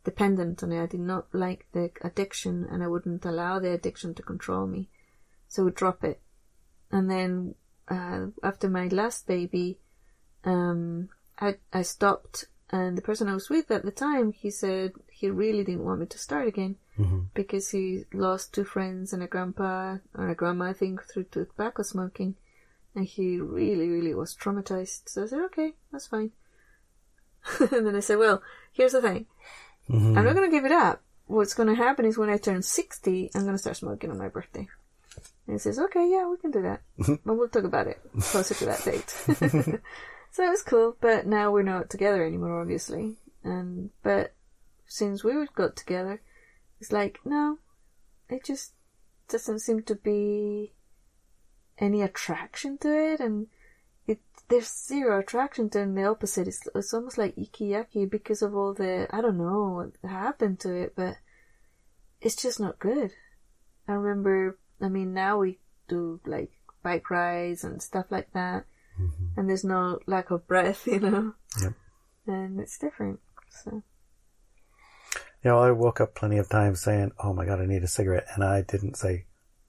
Speaker 2: dependent on it. I did not like the addiction and I wouldn't allow the addiction to control me. So I would drop it. And then, uh, after my last baby, um, I, I stopped and the person I was with at the time, he said he really didn't want me to start again
Speaker 1: hmm
Speaker 2: because he lost two friends and a grandpa or a grandma, I think, through tobacco smoking. And he really, really was traumatized. So I said, okay, that's fine. and then I said, well, here's the thing.
Speaker 1: Hmm
Speaker 2: I'm not going to give it up. What's going to happen is when I turn 60, I'm going to start smoking on my birthday. And he says, okay, yeah, we can do that. but we'll talk about it closer to that date. so it was cool, but now we're not together anymore, obviously. And, but since we were got together, it's like, no, it just doesn't seem to be any attraction to it. And there's zero attraction to. The opposite is, it's almost like icky yucky because of all the, I don't know what happened to it, but it's just not good. I remember, I mean, now we do like bike rides and stuff like that. Mm-hmm. And there's no lack of breath, you know?
Speaker 1: Yep.
Speaker 2: And it's different. So,
Speaker 1: You know, I woke up plenty of times saying, "Oh my god, I need a cigarette," and I didn't say,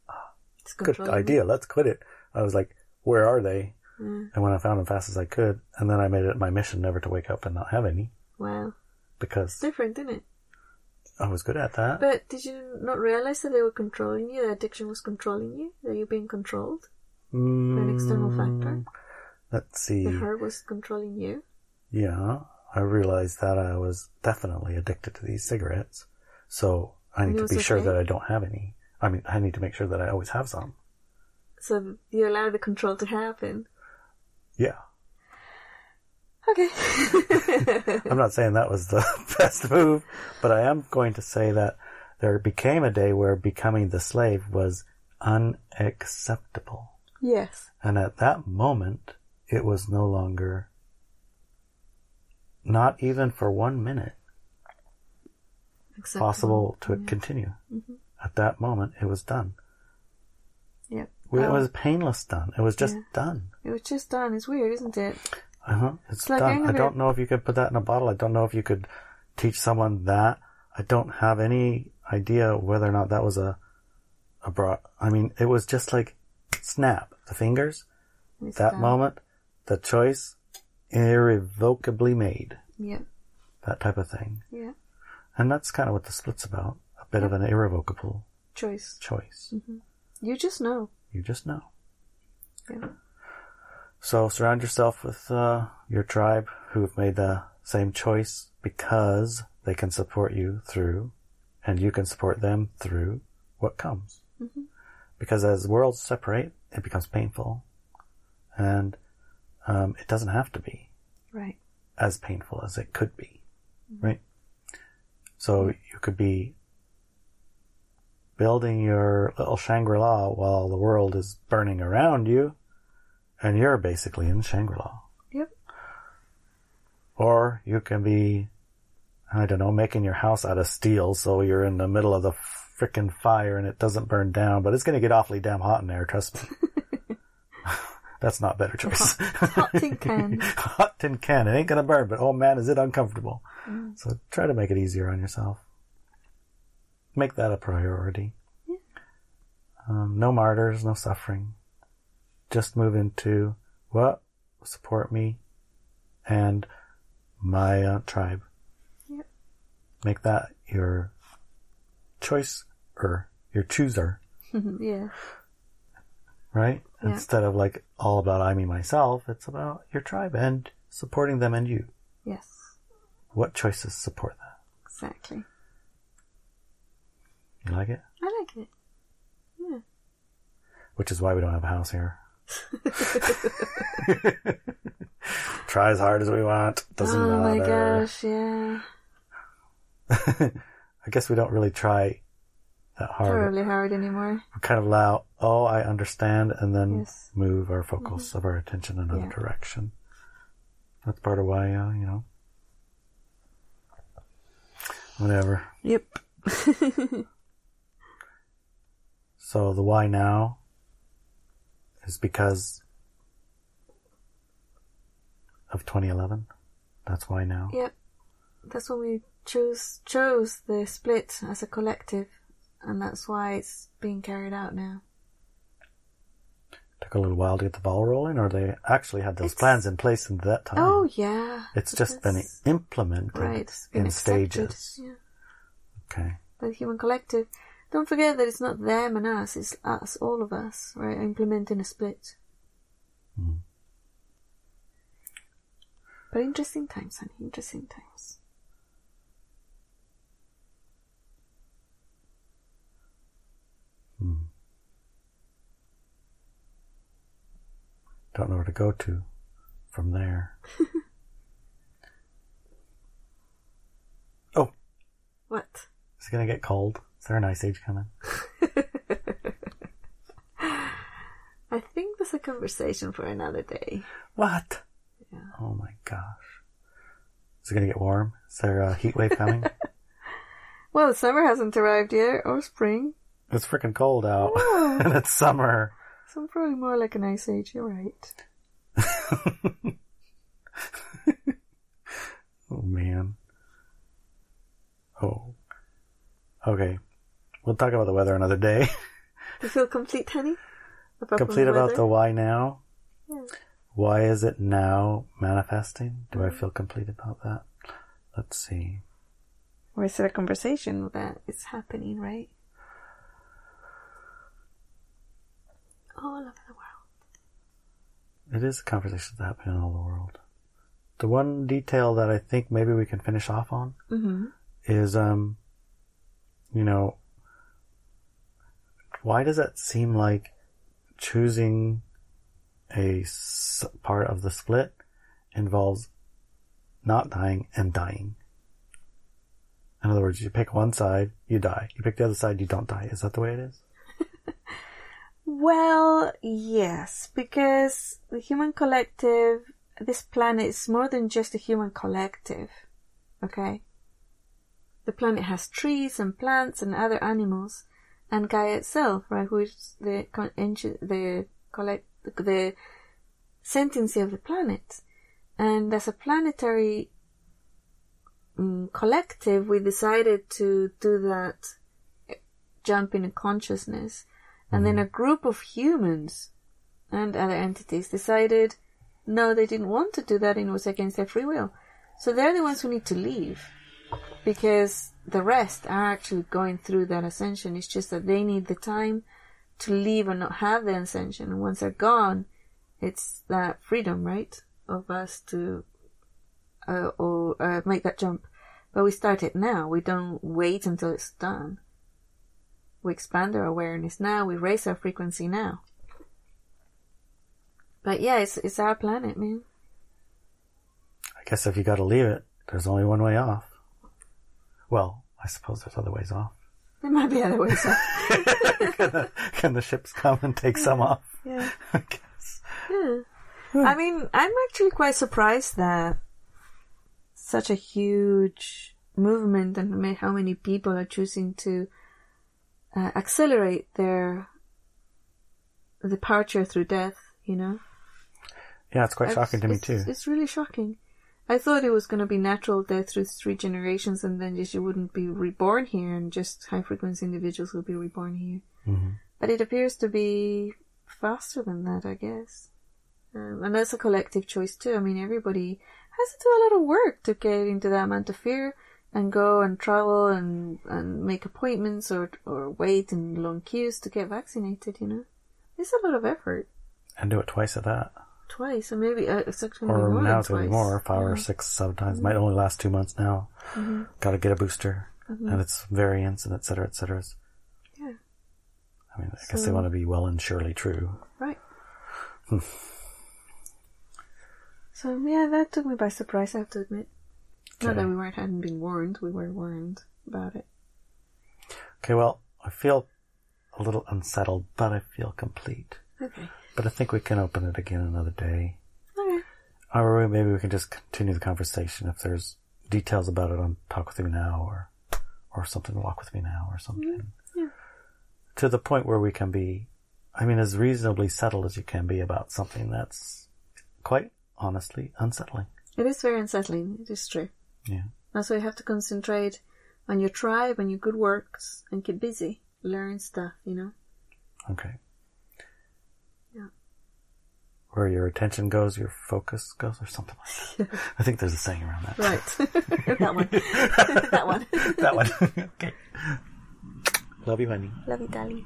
Speaker 1: ah,
Speaker 2: it's
Speaker 1: "Good idea, let's quit it." I was like, "Where are they?"
Speaker 2: Mm.
Speaker 1: And when I found them fast as I could, and then I made it my mission never to wake up and not have any
Speaker 2: Wow.
Speaker 1: because
Speaker 2: Different, isn't it?
Speaker 1: I was good at that.
Speaker 2: But did you not realize that they were controlling you? The addiction was controlling you? That you're being controlled? an external factor?
Speaker 1: Mm, Let's see.
Speaker 2: The her was controlling you?
Speaker 1: Yeah, I realized that I was definitely addicted to these cigarettes. So I need to be sure that I don't have any. I mean, I need to make sure that I always have some.
Speaker 2: So you allow the control to happen.
Speaker 1: Yeah.
Speaker 2: Okay.
Speaker 1: I'm not saying that was the best move, but I am going to say that there became a day where becoming the slave was unacceptable.
Speaker 2: yes.
Speaker 1: And at that moment, it was no longer, not even for one minute,
Speaker 2: Acceptable.
Speaker 1: possible to continue.
Speaker 2: Mm-hmm.
Speaker 1: At that moment, it was done.
Speaker 2: Yep.
Speaker 1: It
Speaker 2: Oh.
Speaker 1: was painless done. It was just
Speaker 2: Yeah.
Speaker 1: done.
Speaker 2: It was just done. It's weird, isn't it?
Speaker 1: Uh huh. It's
Speaker 2: like
Speaker 1: done. I don't know if you could put that in a bottle. I don't know if you could teach someone that. I don't have any idea whether or not that was a a bra. I mean, it was just like snap the fingers.
Speaker 2: It's
Speaker 1: That
Speaker 2: done.
Speaker 1: moment, the choice irrevocably made.
Speaker 2: Yeah.
Speaker 1: That type of thing.
Speaker 2: Yeah.
Speaker 1: And that's kind of what the split's about. A bit of an irrevocable
Speaker 2: Choice.
Speaker 1: choice.
Speaker 2: You just know.
Speaker 1: You just know.
Speaker 2: Yeah.
Speaker 1: So surround yourself with uh, your tribe who've made the same choice because they can support you through, and you can support them through what comes. Because as worlds separate, it becomes painful, and um, it doesn't have to be
Speaker 2: Right.
Speaker 1: as painful as it could be, right? So you could be building your little Shangri-La while the world is burning around you, and you're basically in Shangri-La.
Speaker 2: Yep.
Speaker 1: Or you can be, I don't know, making your house out of steel so you're in the middle of the frickin' fire and it doesn't burn down, but it's gonna get awfully damn hot in there, trust me. That's not a better choice.
Speaker 2: Hot tin can.
Speaker 1: hot tin can. It ain't gonna burn, but oh man, is it uncomfortable. Mm. So try to make it easier on yourself. Make that a priority. Um, no martyrs, no suffering. Just move into what support me and my uh, tribe.
Speaker 2: Yep.
Speaker 1: Make that your choice or your chooser,
Speaker 2: yeah.
Speaker 1: right?
Speaker 2: Yeah.
Speaker 1: Instead of like all about I, me, myself, it's about your tribe and supporting them and you.
Speaker 2: Yes.
Speaker 1: What choices support that?
Speaker 2: Exactly.
Speaker 1: You like it?
Speaker 2: I like it. Yeah.
Speaker 1: Which is why we don't have a house here. Try as hard as we want. Doesn't matter.
Speaker 2: oh my gosh, yeah.
Speaker 1: I guess we don't really try that hard.
Speaker 2: Terribly hard anymore.
Speaker 1: We kind of allow, oh, I understand, and then
Speaker 2: Yes. Mm-hmm.
Speaker 1: move our focus of our attention in another
Speaker 2: Yeah.
Speaker 1: direction. That's part of why, uh, you know, whatever.
Speaker 2: Yep.
Speaker 1: So the why now is because of 2011. That's why now.
Speaker 2: Yep. That's when we chose chose the split as a collective, and that's why it's being carried out now.
Speaker 1: Took a little while to get the ball rolling, or they actually had those
Speaker 2: It's-
Speaker 1: plans in place in that time.
Speaker 2: Oh yeah.
Speaker 1: it's just been implemented
Speaker 2: right. Been
Speaker 1: in
Speaker 2: accepted,
Speaker 1: stages.
Speaker 2: Yeah.
Speaker 1: Okay.
Speaker 2: The human collective. Don't forget that it's not them and us, it's us, all of us, right? Implementing a split.
Speaker 1: Mm.
Speaker 2: But interesting times, honey. Interesting times.
Speaker 1: Hmm. Don't know where to go to from there. oh,
Speaker 2: What?
Speaker 1: is it gonna get cold? Is there an ice age coming?
Speaker 2: I think that's a conversation for another day.
Speaker 1: What?
Speaker 2: Yeah.
Speaker 1: Oh my gosh. Is it gonna get warm? Is there a heat wave coming?
Speaker 2: Well, summer hasn't arrived yet, or spring.
Speaker 1: it's freaking cold out,
Speaker 2: Oh.
Speaker 1: and it's summer.
Speaker 2: So probably more like an ice age, you're right.
Speaker 1: Oh man. Oh. Okay. We'll talk about the weather another day.
Speaker 2: You feel complete, honey? From
Speaker 1: Complete about
Speaker 2: weather?
Speaker 1: the why now.
Speaker 2: Yeah.
Speaker 1: Why is it now manifesting? Do I
Speaker 2: Mm-hmm.
Speaker 1: feel complete about that? Let's see.
Speaker 2: Or is it a conversation that is happening, right? All over the world.
Speaker 1: It is a conversation that's happening in all over the world. The one detail that I think maybe we can finish off on
Speaker 2: Mm-hmm.
Speaker 1: is, um, you know, why does that seem like choosing a s- part of the split involves not dying and dying? In other words, you pick one side, you die. You pick the other side, you don't die. Is that the way it is?
Speaker 2: Well, yes, because the human collective, this planet is more than just a human collective. Okay? The planet has trees and plants and other animals, and Gaia itself, right, who is the the collect the sentiency of the planet. And as a planetary mm, collective, we decided to do that jump in consciousness. And then a group of humans and other entities decided no, they didn't want to do that and it was against their free will. So they're the ones who need to leave because the rest are actually going through that ascension. It's just that they need the time to leave and not have the ascension. And once they're gone, it's that freedom, right, of us to uh, or uh, make that jump. But we start it now. We don't wait until it's done. We expand our awareness now. We raise our frequency now. But yeah, it's it's our planet, man.
Speaker 1: I guess if you gotta leave it, there's only one way off. Well, I suppose there's other ways off.
Speaker 2: There might be other ways. off.
Speaker 1: can, the, can the ships come and take some off?
Speaker 2: yeah.
Speaker 1: I guess.
Speaker 2: yeah. I mean, I'm actually quite surprised that such a huge movement and how many people are choosing to uh, accelerate their departure through death. You know.
Speaker 1: Yeah, it's quite shocking to me too.
Speaker 2: It's really shocking. I thought it was going to be natural death through three generations, and then just you wouldn't be reborn here, and just high frequency individuals would be reborn here.
Speaker 1: hmm
Speaker 2: But it appears to be faster than that, I guess. Um, and that's a collective choice too. I mean, everybody has to do a lot of work to get into that amount of fear and go and travel and, and make appointments or, or wait in long queues to get vaccinated, you know? It's a lot of effort.
Speaker 1: And do it twice at that.
Speaker 2: Twice, or maybe uh, it's actually gonna be
Speaker 1: Or
Speaker 2: more
Speaker 1: now
Speaker 2: than
Speaker 1: it's going to be
Speaker 2: twice.
Speaker 1: more, five or six, seven times. Might only last two months now.
Speaker 2: Mm-hmm.
Speaker 1: Got to get a booster. And it's variants and et cetera, et cetera.
Speaker 2: Yeah,
Speaker 1: I mean, I guess they
Speaker 2: So-
Speaker 1: want to be well and surely true.
Speaker 2: right. so yeah, that took me by surprise. I have to admit. Not
Speaker 1: Okay.
Speaker 2: that we weren't hadn't been warned. We were warned about it.
Speaker 1: Okay, well, I feel a little unsettled, but I feel complete.
Speaker 2: Okay.
Speaker 1: But I think we can open it again another day.
Speaker 2: Okay.
Speaker 1: Or maybe we can just continue the conversation if there's details about it on Talk With Me Now or, or something Walk With Me Now or something. Mm-hmm.
Speaker 2: Yeah.
Speaker 1: To the point where we can be, I mean, as reasonably settled as you can be about something that's quite honestly unsettling.
Speaker 2: It is very unsettling. It is true.
Speaker 1: Yeah.
Speaker 2: That's why you have to concentrate on your tribe and your good works and get busy. Learn stuff, you know?
Speaker 1: Okay. Where your attention goes, your focus goes, or something like that. I think there's a saying around that.
Speaker 2: Right. that one. that one.
Speaker 1: that one. okay. Love you, honey.
Speaker 2: Love you, darling.